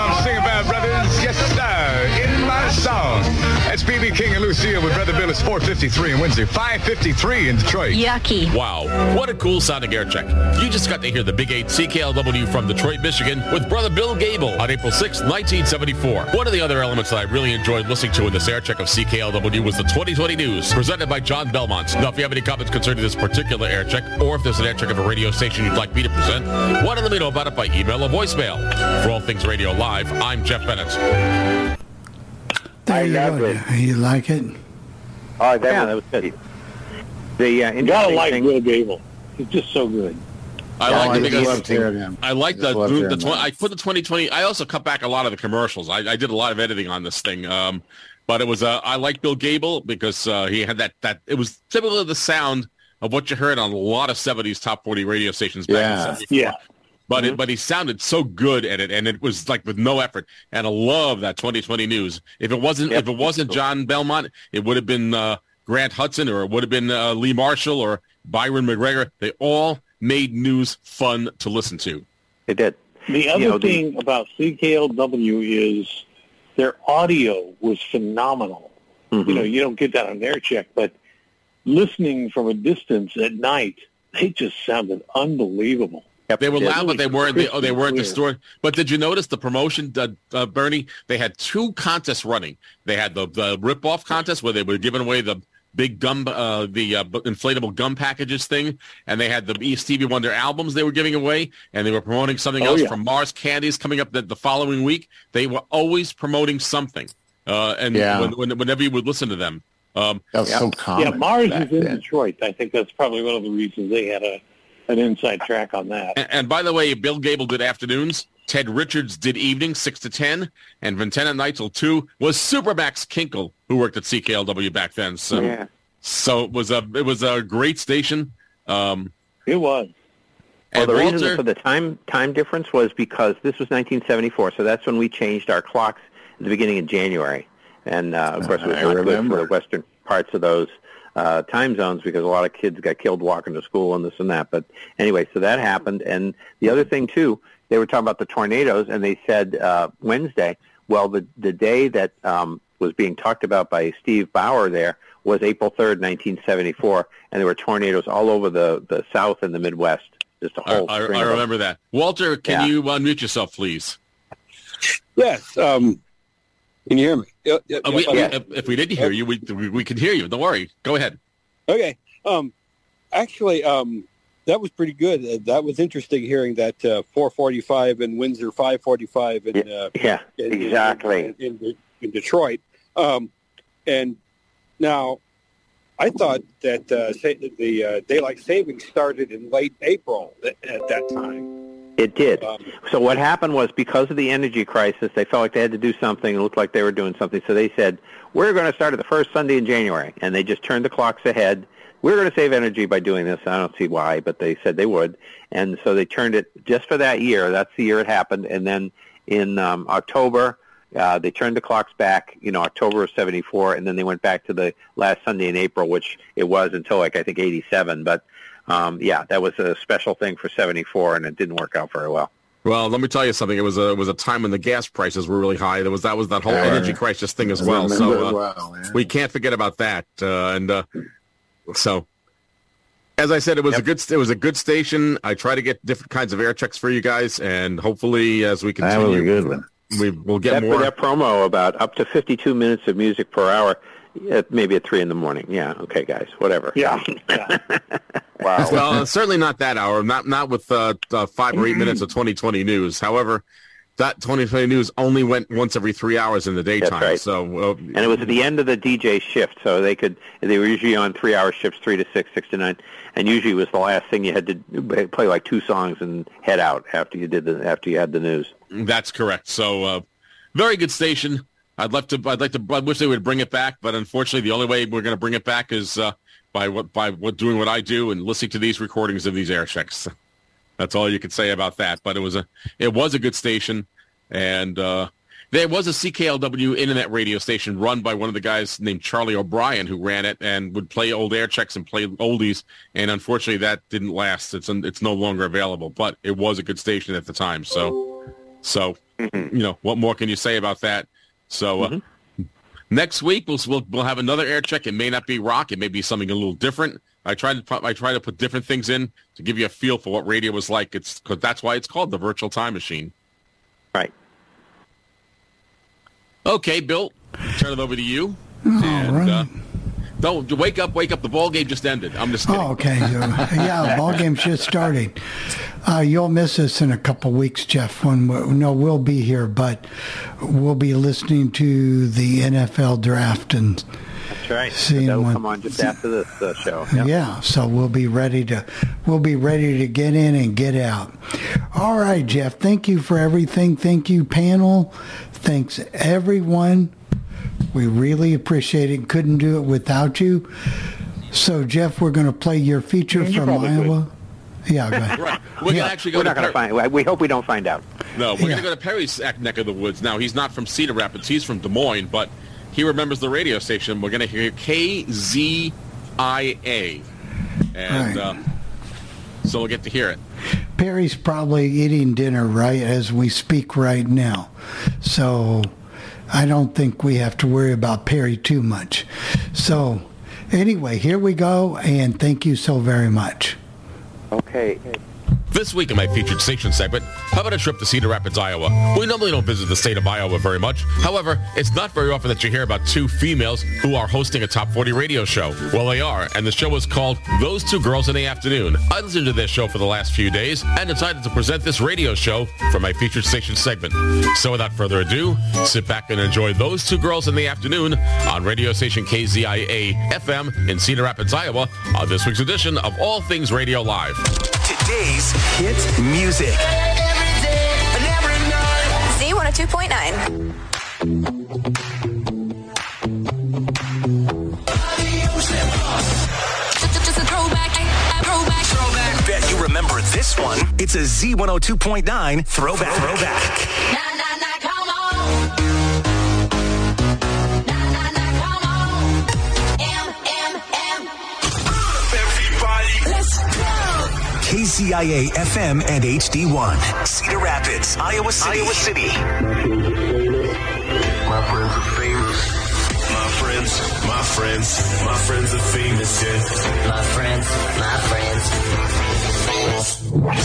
That's BB King and Lucille with Brother Bill. It's 453 in Windsor, 553 in Detroit.
Yucky.
Wow, what a cool sounding air check. You just got to hear the Big 8 CKLW from Detroit, Michigan with Brother Bill Gable on April 6, 1974. One of the other elements that I really enjoyed listening to in this air check of CKLW was the 2020 news presented by John Belmont. Now, if you have any comments concerning this particular air check or if there's an air check of a radio station you'd like me to present, why don't let me know about it by email or voicemail. For All Things Radio Live, I'm Jeff Bennett.
There you go. You like it?
Oh, that, yeah, that was good. The uh,
You gotta
interesting
like
thing-
Will Gable. He's just so good.
I
Yeah,
like
I
it
just
because
him.
I like
Just
the,
loved
the, tw- I put the 2020. I also cut back a lot of the commercials. I, I did a lot of editing on this thing. Um, but it was uh, I like Bill Gable because uh, he had that that it was typically the sound of what you heard on a lot of 70s top 40 radio stations back
Yeah.
in 74.
Yeah.
But it, but he sounded so good at it, and it was like with no effort. And I love that 2020 news. If it wasn't if it wasn't John Belmont, it would have been uh, Grant Hudson, or it would have been uh, Lee Marshall, or Byron McGregor. They all made news fun to listen to.
They did.
The other
You know, the-
thing about CKLW is their audio was phenomenal.
Mm-hmm.
You know, you don't get that on air check, but listening from a distance at night, they just sounded unbelievable.
They were loud, but they weren't. They, oh, they weren't
clear. <laughs>
distorted. But did you notice the promotion, uh, uh, Bernie? They had two contests running. They had the the rip off contest where they were giving away the big gum, uh, the uh, inflatable gum packages thing, and they had the Stevie Wonder albums they were giving away, and they were promoting something
Oh,
else
yeah.
from Mars Candies coming up the, the following week. They were always promoting something, uh, and
Yeah.
when, when, whenever you would listen to them, um,
That was so common.
Yeah, Mars
back
is in
then.
Detroit. I think that's probably one of the reasons they had a an inside track on that.
And, and by the way, Bill Gable did afternoons. Ted Richards did evenings, 6 to 10. And Lieutenant Neitzel, 2, was Supermax Kinkle, who worked at CKLW back then. So,
Yeah.
so it was a it was a great station. Um,
it was.
Well, the
Walter,
reason for the time time difference was because this was 1974, so that's when we changed our clocks at the beginning of January, and uh, of course it was
I
not good for the western parts of those uh, time zones because a lot of kids got killed walking to school and this and that. But anyway, so that happened, and the other thing too, they were talking about the tornadoes, and they said uh, Wednesday. Well, the the day that um, was being talked about by Steve Bauer there
was April 3rd, 1974, and there were tornadoes all over the, the South and the Midwest. Just a whole
I,
string
I remember that. Walter, can
Yeah.
you unmute yourself, please?
Yes. Um, can you hear me? Yeah, yeah,
Uh, we,
yeah.
if, if we didn't hear you, we, we we can hear you. Don't worry. Go ahead.
Okay. Um, actually, um, that was pretty good. Uh, that was interesting hearing that uh, 445 in Windsor, 545 in uh,
Yeah,
in- in-
exactly.
in, in, in Detroit. Um, and now, I thought that uh, sa- the uh, daylight savings started in late April at, at that time.
It did.
Um,
So what happened was because of the energy crisis, they felt like they had to do something. It looked like they were doing something. So they said, we're going to start at the first Sunday in January. And they just turned the clocks ahead. We're going to save energy by doing this. I don't see why, but they said they would. And so they turned it just for that year. That's the year it happened. And then in um, October, uh, they turned the clocks back, you know, October of 74, and then they went back to the last Sunday in April, which it was until like, I think, 87. But, um, yeah, that was a special thing for 74, and it didn't work out very well.
Well, let me tell you something. It was a it was a time when the gas prices were really high. There was that was that whole energy crisis thing as well. So uh,
well, yeah.
we can't forget about that. Uh, and uh, so, as I said, it was a good it was a good station. I try to get different kinds of air checks for you guys, and hopefully, as we
That
continue,
was a good one.
we will get
that,
more.
that promo about up to 52 minutes of music per hour, uh, maybe at 3 in the morning. Yeah, okay, guys, whatever.
Yeah. <laughs>
wow.
well, certainly not that hour. Not not with uh, uh, five or eight minutes of 2020 news. However, that 2020 news only went once every three hours in the daytime.
right.
So, uh,
and it was at the end of the DJ shift, so they could they were usually on three hour shifts, three to six, six to nine, and usually it was the last thing you had to play like two songs and head out after you did the after you had the news.
That's correct. So, uh, very good station. I'd love to. I'd like to. I wish they would bring it back, but unfortunately, the only way we're going to bring it back is uh, by what by what doing what I do and listening to these recordings of these air checks. <laughs> That's all you could say about that. But it was a it was a good station, and uh, there was a CKLW internet radio station run by one of the guys named Charlie O'Brien who ran it and would play old air checks and play oldies. And unfortunately, that didn't last. It's it's no longer available. But it was a good station at the time. So so you know what more can you say about that? So. Uh, Next week we'll, we'll we'll have another air check. It may not be rock. It may be something a little different. I try to put- I try to put different things in to give you a feel for what radio was like. It's because that's why it's called the virtual time machine.
Right.
Okay, Bill, turn it over to you.
All
and
right.
uh, don't wake up, wake up. The ball game just ended. I'm just kidding.
Oh, okay. yeah, ball game's just starting. Uh, you'll miss us in a couple weeks, Jeff. When we, no, we'll be here, but we'll be listening to the NFL draft and
That's right.
Seeing
That'll
what-
come on just after this uh, show. <laughs>
yeah. so we'll be ready to we'll be ready to get in and get out. All right, Jeff. Thank you for everything. Thank you, panel. Thanks everyone. We really appreciate it. Couldn't do it without you. So, Jeff, we're going to play your feature
Yeah, you
from
probably could.
Iowa. Yeah, go ahead.
Right. We're
Yeah.
gonna actually go
We're
to
not going to find. We hope we don't find out.
No, we're gonna go to Perry's neck of the woods. Now he's not from Cedar Rapids. He's from Des Moines, but he remembers the radio station. We're gonna hear KZIA, and uh, so we'll get to hear it.
Perry's probably eating dinner right as we speak right now. So I don't think we have to worry about Perry too much. So anyway, here we go, and thank you so very much.
Okay.
This week in my featured station segment, how about a trip to Cedar Rapids, Iowa? We normally don't visit the state of Iowa very much. However, it's not very often that you hear about two females who are hosting a top 40 radio show. Well, they are, and the show is called Those Two Girls in the Afternoon. I listened to this show for the last few days and decided to present this radio show for my featured station segment. So without further ado, sit back and enjoy Those Two Girls in the Afternoon on radio station KZIA FM in Cedar Rapids, Iowa on this week's edition of All Things Radio Live.
Today's hit music.
Z102.9. Just a throwback, a throwback, throwback.
Bet you remember this one. It's a Z102.9 throwback. Throwback. KZIA FM and HD1. Cedar Rapids, Iowa City. Iowa City.
My friends are famous. My friends, my friends.
friends, my friends are famous, yeah.
My friends, my friends.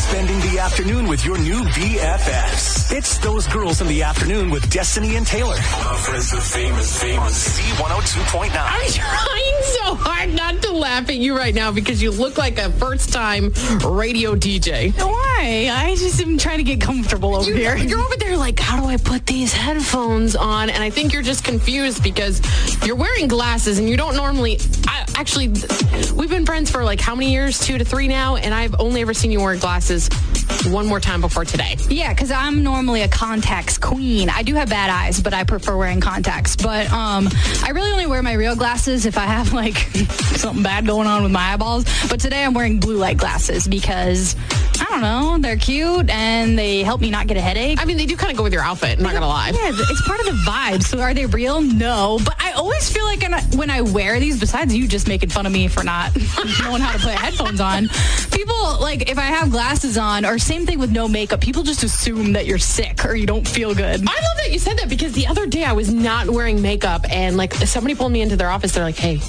Spending the afternoon with your new BFFs. It's those girls in the afternoon with Destiny and Taylor.
My friends are famous, famous.
Z102.9.
I'm trying <laughs> so hard not to laugh at you right now because you look like a first time radio DJ.
Why? I just am trying to get comfortable over
You-
here.
You're over there like, how do I put these headphones on? And I think you're just confused because you're wearing glasses and you don't normally. I, actually, we've been friends for like how many years? Two to three now, and I've only ever seen you wear glasses one more time before today.
Yeah, because I'm normally a contacts queen. I do have bad eyes, but I prefer wearing contacts. But um, I really only wear my real glasses if I have like <laughs> something bad going on with my eyeballs. But today I'm wearing blue light glasses because I don't know, they're cute and they help me not get a headache.
I mean, they do kind of go with your outfit. I'm not gonna lie.
Yeah, it's part of the vibe. So are they real? No. But I always feel like when I- when I wear these, besides you just making fun of me for not <laughs> knowing how to put headphones on, people like if I have glasses on, or same thing with no makeup, people just assume that you're sick or you don't feel good.
I love that you said that because the other day I was not wearing makeup and like somebody pulled me into their office. They're like, "Hey,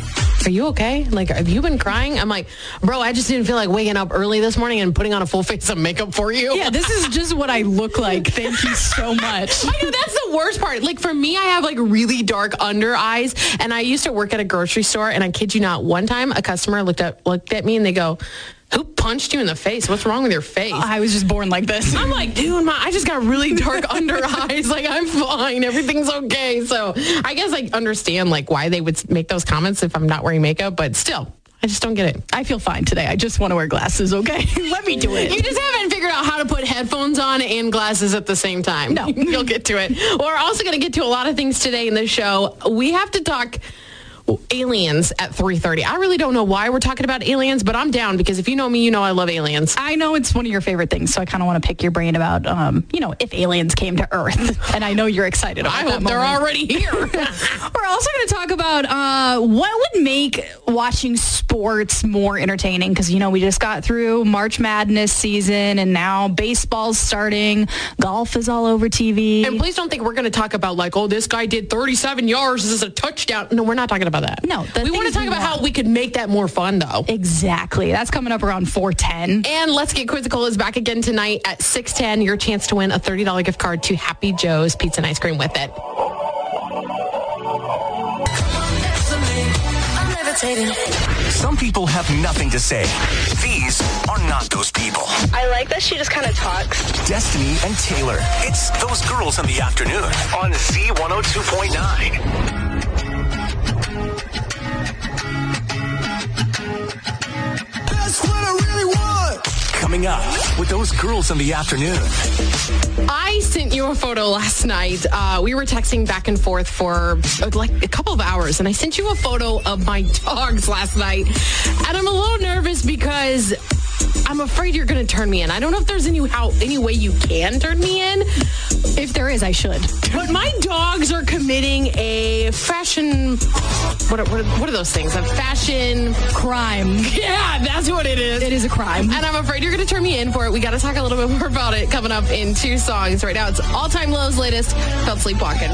are you okay? Like, have you been crying?" I'm like, "Bro, I just didn't feel like waking up early this morning and putting on a full face of makeup for you."
Yeah, this is just what I look like. Thank you so much. <laughs>
I know that's the worst part. Like for me, I have like really dark under eyes, and I used to work at a grocery store. And I kid you not, one time a customer looked at looked at me and they go, "Who punched you in the face? What's wrong with your face?"
I was just born like this.
I'm like, dude, my I just got really dark <laughs> under eyes. Like I'm fine, everything's okay. So I guess I understand like why they would make those comments if I'm not wearing makeup, but still. I just don't get it.
I feel fine today. I just want to wear glasses, okay? <laughs> Let me do it.
You just haven't figured out how to put headphones on and glasses at the same time. No. <laughs> You'll get to it. We're also going to get to a lot of things today in the show. We have to talk aliens at 3.30. I really don't know why we're talking about aliens, but I'm down because if you know me, you know I love aliens.
I know it's one of your favorite things, so I kind of want to pick your brain about, um, you know, if aliens came to Earth. <laughs> And I know you're excited about
I hope they're already here. <laughs>
We're also going to talk about uh, what would make watching sports more entertaining because, you know, we just got through March Madness season and now baseball's starting. Golf is all over TV.
And please don't think we're going to talk about like, oh, this guy did 37 yards. This is a touchdown. No, we're not talking about that.
No,
we want to talk
we
about how we could make that more fun, though.
Exactly. That's coming up around 410.
And Let's Get Quizzical is back again tonight at 610. Your chance to win a $30 gift card to Happy Joe's Pizza and Ice Cream with it.
Some people have nothing to say. These are not those people.
I like that she just kind of talks.
Destiny and Taylor. It's those girls in the afternoon on Z102.9. Coming up with those girls in the afternoon.
I sent you a photo last night. Uh, we were texting back and forth for uh, like a couple of hours, and I sent you a photo of my dogs last night. And I'm a little nervous because I'm afraid you're going to turn me in. I don't know if there's any how any way you can turn me in.
If there is, I should.
But my dogs are committing a fashion. What are, what are, what are those things? A fashion
crime. <laughs>
Yeah, that's what it is.
It is a crime.
And I'm afraid you're going to turn me in for it. We got to talk a little bit <laughs> more about it coming up in two songs. Right now, it's All Time Low's latest called Sleepwalking.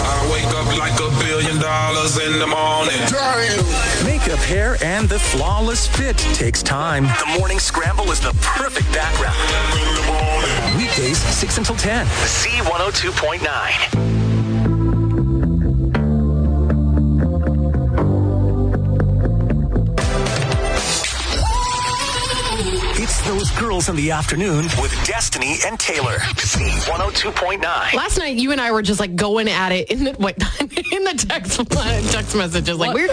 I wake like a billion dollars in the morning.
Makeup, hair, and the flawless fit takes time. The morning scramble is the perfect background. Weekdays, 6 until 10. Z102.9. girls in the afternoon with Destiny and Taylor. Z102.9.
Last night, you and I were just like going at it in the what, <laughs> in the text <laughs> text messages. Like we're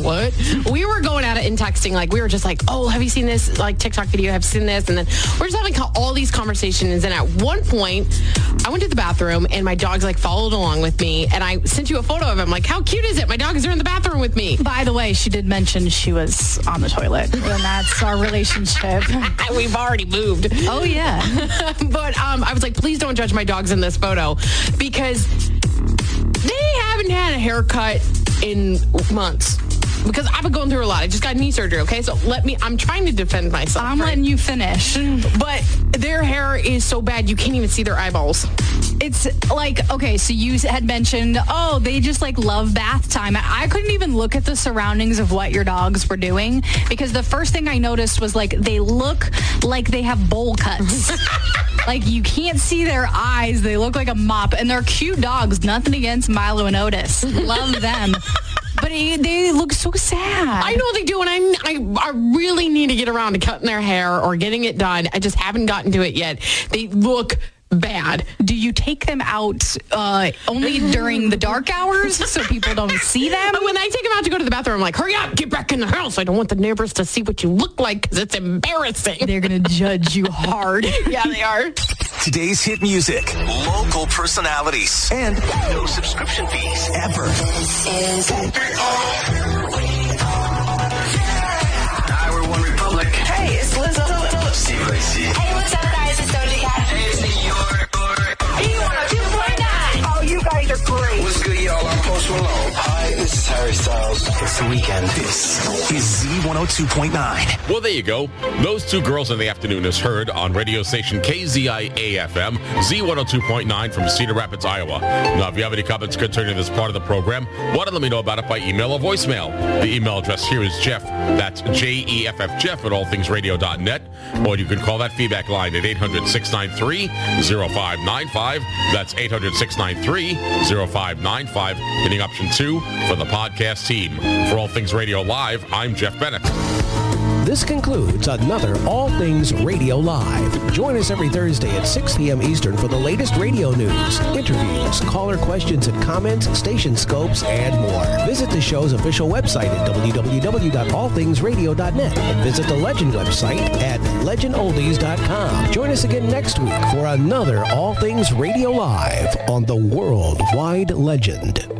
what we were going at it in texting. Like we were just like, oh, have you seen this like TikTok video? Have you seen this? And then we're just having all these conversations. And at one point, I went to the bathroom and my dogs like followed along with me. And I sent you a photo of him. Like, how cute is it? My dogs are in the bathroom with me.
By the way, she did mention she was on the toilet, <laughs> and that's our relationship.
We've already moved.
Oh yeah. <laughs>
but um, I was like, please don't judge my dogs in this photo because they haven't had a haircut in months. Because I've been going through a lot. I just got knee surgery. Okay, so let me. I'm trying to defend myself.
I'm letting you finish.
But their hair is so bad you can't even see their eyeballs.
It's like okay, so you had mentioned, oh, they just like love bath time. I couldn't even look at the surroundings of what your dogs were doing because the first thing I noticed was like they look like they have bowl cuts. <laughs> like you can't see their eyes. They look like a mop, and they're cute dogs. Nothing against Milo and Otis. Love them. <laughs> But they look so sad.
I know they do, and I, I, I really need to get around to cutting their hair or getting it done. I just haven't gotten to it yet. They look bad.
Do you take them out uh, only <laughs> during the dark hours so people don't see them?
When I take them out to go to the bathroom, I'm like, hurry up, get back in the house. I don't want the neighbors to see what you look like because it's embarrassing.
They're going to judge you <laughs> hard.
yeah, they are.
Today's hit music, local personalities, and no subscription fees ever.
Y'all? Harry Styles.
It's the weekend. This is Z102.9.
Well, there you go. Those two girls in the afternoon is heard on radio station KZIA-FM, Z102.9 from Cedar Rapids, Iowa. Now, if you have any comments concerning this part of the program, why don't let me know about it by email or voicemail. The email address here is Jeff. That's J-E-F-F Jeff at allthingsradio.net. Or you can call that feedback line at 800-693-0595. That's 800-693-0595. Hitting option two for the podcast team. For All Things Radio Live, I'm Jeff Bennett.
This concludes another All Things Radio Live. Join us every Thursday at 6 p.m. Eastern for the latest radio news, interviews, caller questions and comments, station scopes, and more. Visit the show's official website at www.allthingsradio.net and visit the Legend website at legendoldies.com. Join us again next week for another All Things Radio Live on the Worldwide Legend.